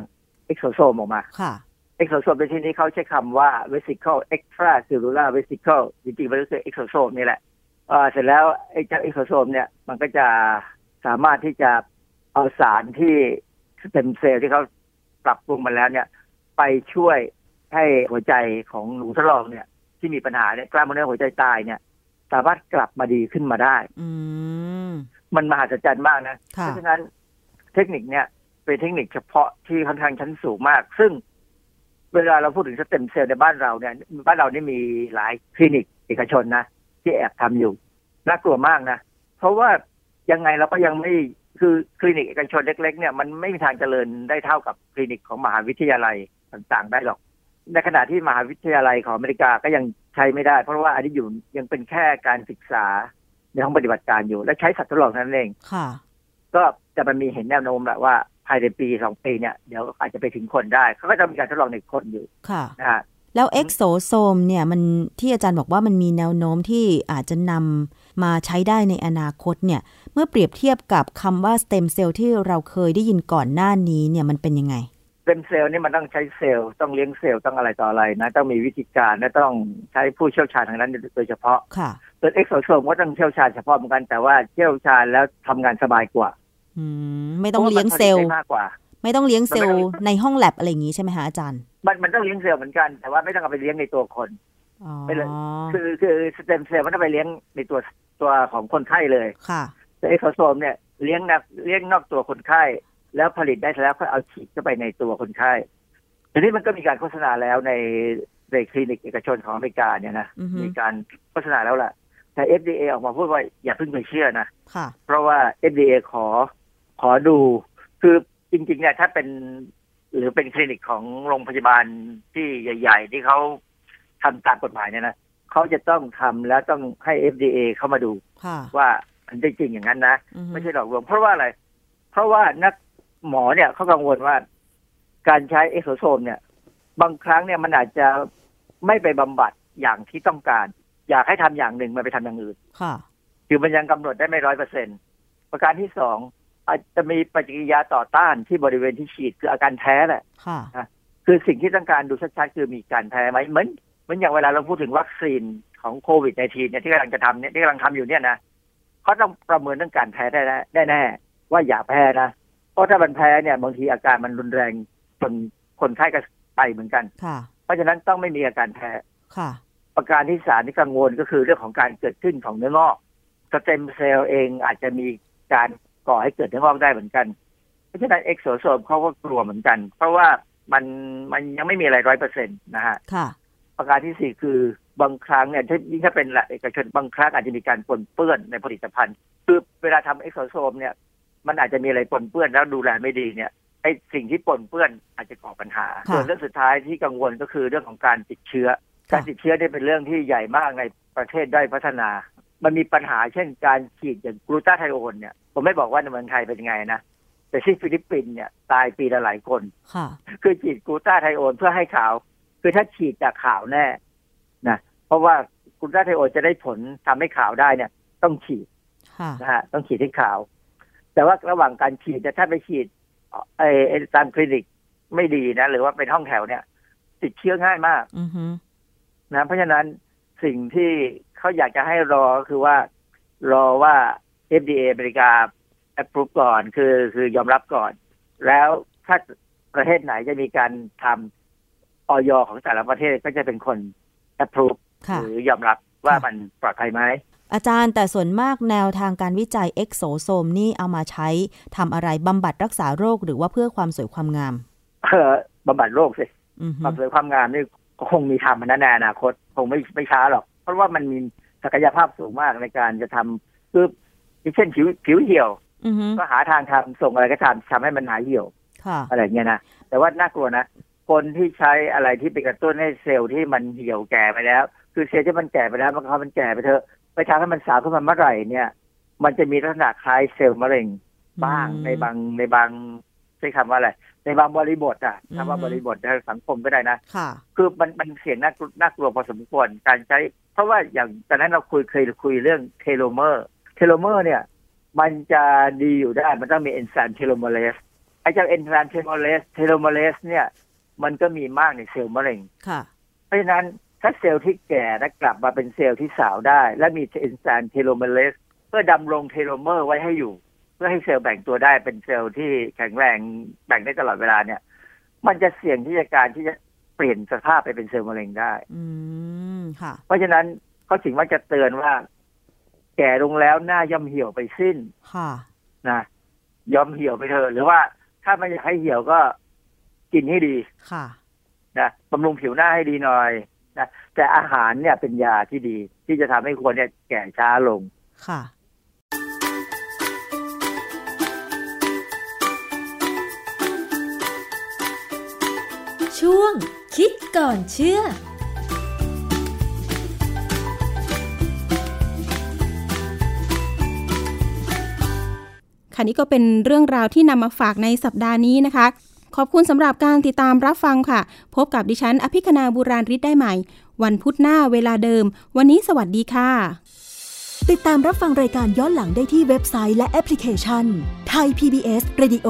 exosome ออกมาค่ะ exosome ในที่นี้เขาใช้คำว่า vesicle extracellular vesicle จริงๆมันก็คือ exosome นี่แหละเอ่อเสร็จแล้วไอ้เจ้า exosome เนี่ยมันก็จะสามารถที่จะเอาสารที่ stem cell ที่เขาปรับปรุงมาแล้วเนี่ย ไปช่วยให้หัวใจของหนูทดลองเนี่ย ที่มีปัญหาเนี่ยกล้ามเนื้อหัวใจตายเนี่ย สามารถกลับมาดีขึ้นมาได้ อืมมันมหัศจรรย์มากนะค่ะเพราะฉะนั้น เทคนิคเนี่ยเป็นเทคนิคเฉพาะที่ค่อนข้างชั้นสูงมาก ซึ่งเวลาเราพูดถึงสเต็มเซลล์ในบ้านเราเนี่ย บ้านเรานี่มีหลายคลินิกเอกชนนะที่แอบทำอยู่น่ากลัวมากนะ เพราะว่ายังไงเราก็ยังไม่คือคลินิกเอกชนเล็ก ๆ เนี่ยมันไม่มีทางเจริญได้เท่ากับคลินิกของมหาวิทยาลัยต่างๆ ได้หรอก ในขณะที่มหาวิทยาลัยของอเมริกาก็ยังใช้ไม่ได้ เพราะว่าอันนี้อยู่ยังเป็นแค่การศึกษาในห้องปฏิบัติการอยู่ และใช้สัตว์ทดลองนั้นเองค่ะ ก็จะมันมีเห็นแนวโน้มแหละว่าภายในปีสองปีเนี่ยเดี๋ยวอาจจะไปถึงคนได้ เขาก็จะมีการทดลองในคนอยู่ค่ะนะฮะแล้ว exosome เนี่ยมันที่อาจารย์บอกว่ามันมีแนวโน้มที่อาจจะนำมาใช้ได้ในอนาคตเนี่ย เมื่อเปรียบเทียบกับคำว่า stem cell ที่เราเคยได้ยินก่อนหน้านี้เนี่ยมันเป็นยังไงstem cell นี่มันต้องใช้เซลล์ต้องเลี้ยงเซลล์ต้องอะไรต่ออะไรนะ ต้องมีวิธีการและต้องใช้ผู้เชี่ยวชาญทางนั้นโดยเฉพาะค่ะส่วน exosome ก็ต้องเชี่ยวชาญเฉพาะเหมือนกันแต่ว่าเชี่ยวชาญแล้วทำงานสบายกว่าอืม ไม่ต้องเลี้ยงเซลล์เพราะว่ามันผตได้มากกว่า ไม่ต้องเลี้ยงเซลล์มันไม่ต้องในห้องแลบอะไรอย่างนี้ใช่ไหมคะอาจารย์ มันมันต้องเลี้ยงเซลล์เหมือนกัน แต่ว่าไม่ต้องเอาไปเลี้ยงในตัวคนไปเลยคือคือ stem cell มันต้องไปเลี้ยงในตัวตัวของคนไข้เลยค่ะแต่ exosome เนี่ยเลี้ยงนักเลี้ยงนอกตัวคนไข้ แล้วผลิตได้แล้วก็เอาฉีดเข้าไปในตัวคนไข้ทีนี้มันก็มีการโฆษณาแล้วในในคลินิกเอกชนของอเมริกาเนี่ยนะอือฮึมีการโฆษณาแล้วล่ะแต่ FDA ออกมาพูดว่าอย่าเพิ่งไปเชื่อนะค่ะเพราะว่า FDA ขอ ขอดูคือจริงๆเนี่ยถ้าเป็นหรือเป็นคลินิกของโรงพยาบาลที่ใหญ่ ๆ ที่เขาทำตามกฎหมายเนี่ยนะเขาจะต้องทำแล้วต้องให้ FDA เข้ามาดูค่ะว่ามันได้จริงอย่างนั้นนะอือฮึไม่ใช่หลอกลวงเพราะว่าอะไร เพราะว่านักหมอเนี่ยเขากังวลว่า การใช้ exosome เนี่ย บางครั้งเนี่ยมันอาจจะไม่ไปบำบัดอย่างที่ต้องการ อยากให้ทำอย่างหนึ่งมันไปทำอย่างอื่น ค่ะ คือมันยังกำหนดได้ไม่ร้อยเปอร์เซ็นต์ประการที่สอง อาจจะมีปฏิกิริยาต่อต้านที่บริเวณที่ฉีดคืออาการแพ้แหละค่ะคือสิ่งที่ต้องการดูชัดๆคือมีการแพ้ไหมเหมือนเหมือนอย่างเวลาเราพูดถึงวัคซีนของโควิดในทีเนี่ยที่กำลังจะทำเนี่ยที่กำลังทำอยู่เนี่ยนะเขาต้องประเมินเรื่องการแพ้ได้แน่แน่ๆว่าอย่าแพ้นะเพราะถ้ามันแพ้เนี่ยบางทีอาการมันรุนแรงจนคนไข้ก็ไปเหมือนกันค่ะ เพราะฉะนั้นต้องไม่มีอาการแพ้ค่ะ ประการที่สามที่กังวลก็คือเรื่องของการเกิดขึ้นของเนื้องอก stem cell เองอาจจะมีการ ก่อให้เกิดเนื้องอกได้เหมือนกัน เพราะฉะนั้น exosome เขาก็กลัวเหมือนกัน เพราะว่ามันมันยังไม่มีอะไรร้อยเปอร์เซ็นต์นะฮะค่ะประการที่สี่คือบางครั้งเนี่ยถ้ายิ่งถ้าเป็นหลักเอกชนบางครั้งอาจจะมีการปนเปื้อนในผลิตภัณฑ์ คือเวลาทำ exosome เนี่ยมันอาจจะมีอะไรปนเปื้อนแล้วดูแลไม่ดีเนี่ยไอ้สิ่งที่ปนเปื้อนอาจจะก่อปัญหาค่ะส่วนเรื่องสุดท้ายที่กังวลก็คือเรื่องของการติดเชื้อ การติดเชื้อเนี่ยเป็นเรื่องที่ใหญ่มากในประเทศด้อยพัฒนา มันมีปัญหาเช่นการฉีดอย่างกลูตาไธโอนเนี่ยผมไม่บอกว่าในเมืองไทยเป็นยังไงนะแต่ที่ฟิลิปปินส์เนี่ยตายปีละหลายคนค่ะคือฉีดกลูตาไทโอนเพื่อให้ขาว คือถ้าฉีดจากขาวแน่นะเพราะว่ากลูตาไทโอนจะได้ผลทำให้ขาวได้เนี่ย ต้องฉีดค่ะนะฮะต้องฉีดให้ขาว แต่ว่าระหว่างการฉีดเนี่ยถ้าไปฉีดไอ้ไอ้ตามคลินิกไม่ดีนะหรือว่าเป็นห้องแถวเนี่ย ติดเชื้อง่ายมากอือฮึนะเพราะฉะนั้นสิ่งที่ เขาอยากจะให้รอก็คือว่ารอว่า FDA อเมริกา approve ก่อนคือคือยอมรับก่อน แล้วถ้าประเทศไหนจะมีการทำอย. ของแต่ละประเทศก็จะเป็นคน approve ค่ะหรือยอมรับว่าค่ะมันปลอดภัยไหมอาจารย์แต่ส่วนมากแนวทางการวิจัย exosome นี่เอามาใช้ทำอะไรบำบัดรักษาโรคหรือว่าเพื่อความสวยความงาม เออบำบัดโรคสิอือฮึความสวยความงามนี่ก็คงมีทำมันในอนาคต คงไม่ไม่ช้าหรอก เพราะว่ามันมีศักยภาพสูงมากในการจะทำคืออย่างเช่นผิวผิวเหี่ยวอือฮึก็หาทางทำส่งอะไรก็ทำทำให้มันหายเหี่ยวค่ะอะไรเงี้ยนะแต่ว่าน่ากลัวนะคนที่ใช้อะไรที่ไปกระตุ้นให้เซลล์ที่มันเหี่ยวแก่ไปแล้ว คือเซลล์ที่มันแก่ไปแล้วมันเขามันแก่ไปเถอะไปทำให้มันสาวขึ้นมาเมื่อไหร่เนี่ย มันจะมีลักษณะคล้ายเซลล์มะเร็งบ้างอืมในบางในบางใช้คำว่าอะไร ในบางบริบทอะอืมคำว่าบริบททางสังคมก็ได้นะค่ะคือมันมันเสี่ยงน่ากลัวน่ากลัวพอสมควรการใช้ เพราะว่าอย่างตอนนั้นเราคุยเคยคุยเรื่อง telomere telomere เนี่ย มันจะดีอยู่ได้มันต้องมีเอนไซม์ telomerase ไอ้เจ้าเอนไซม์ telomerase telomerase เนี่ย มันก็มีมากในเซลล์มะเร็งค่ะเพราะฉะนั้นถ้าเซลล์ที่แก่แล้วกลับมาเป็นเซลล์ที่สาวได้ และมีเอนไซม์ telomerase เพื่อดำรง telomere ไว้ให้อยู่เพื่อให้เซลล์แบ่งตัวได้เป็นเซลล์ที่แข็งแรงแบ่งได้ตลอดเวลาเนี่ย มันจะเสี่ยงที่จะการที่จะเปลี่ยนสภาพไปเป็นเซลล์มะเร็งได้ อืมค่ะ เพราะฉะนั้นเขาถึงว่าจะเตือนว่า แก่ลงแล้วหน้าย่อมเหี่ยวไปสิ้น ค่ะนะยอมเหี่ยวไปเถอะหรือว่าถ้าไม่อยากให้เหี่ยวก็กินให้ดี ค่ะนะบำรุงผิวหน้าให้ดีหน่อยนะแต่อาหารเนี่ยเป็นยาที่ดี ที่จะทำให้คนเนี่ยแก่ช้าลง ค่ะ ช่วง คิดก่อนเชื่อค่ะนี่ก็เป็นเรื่องราวที่นำมาฝากในสัปดาห์นี้นะคะ ขอบคุณสำหรับการติดตามรับฟังค่ะ พบกับดิฉัน อภิคณาบุราริศได้ใหม่ วันพุธหน้าเวลาเดิม วันนี้สวัสดีค่ะ ติดตามรับฟังรายการย้อนหลังได้ที่เว็บไซต์และแอปพลิเคชันไทย PBS Radio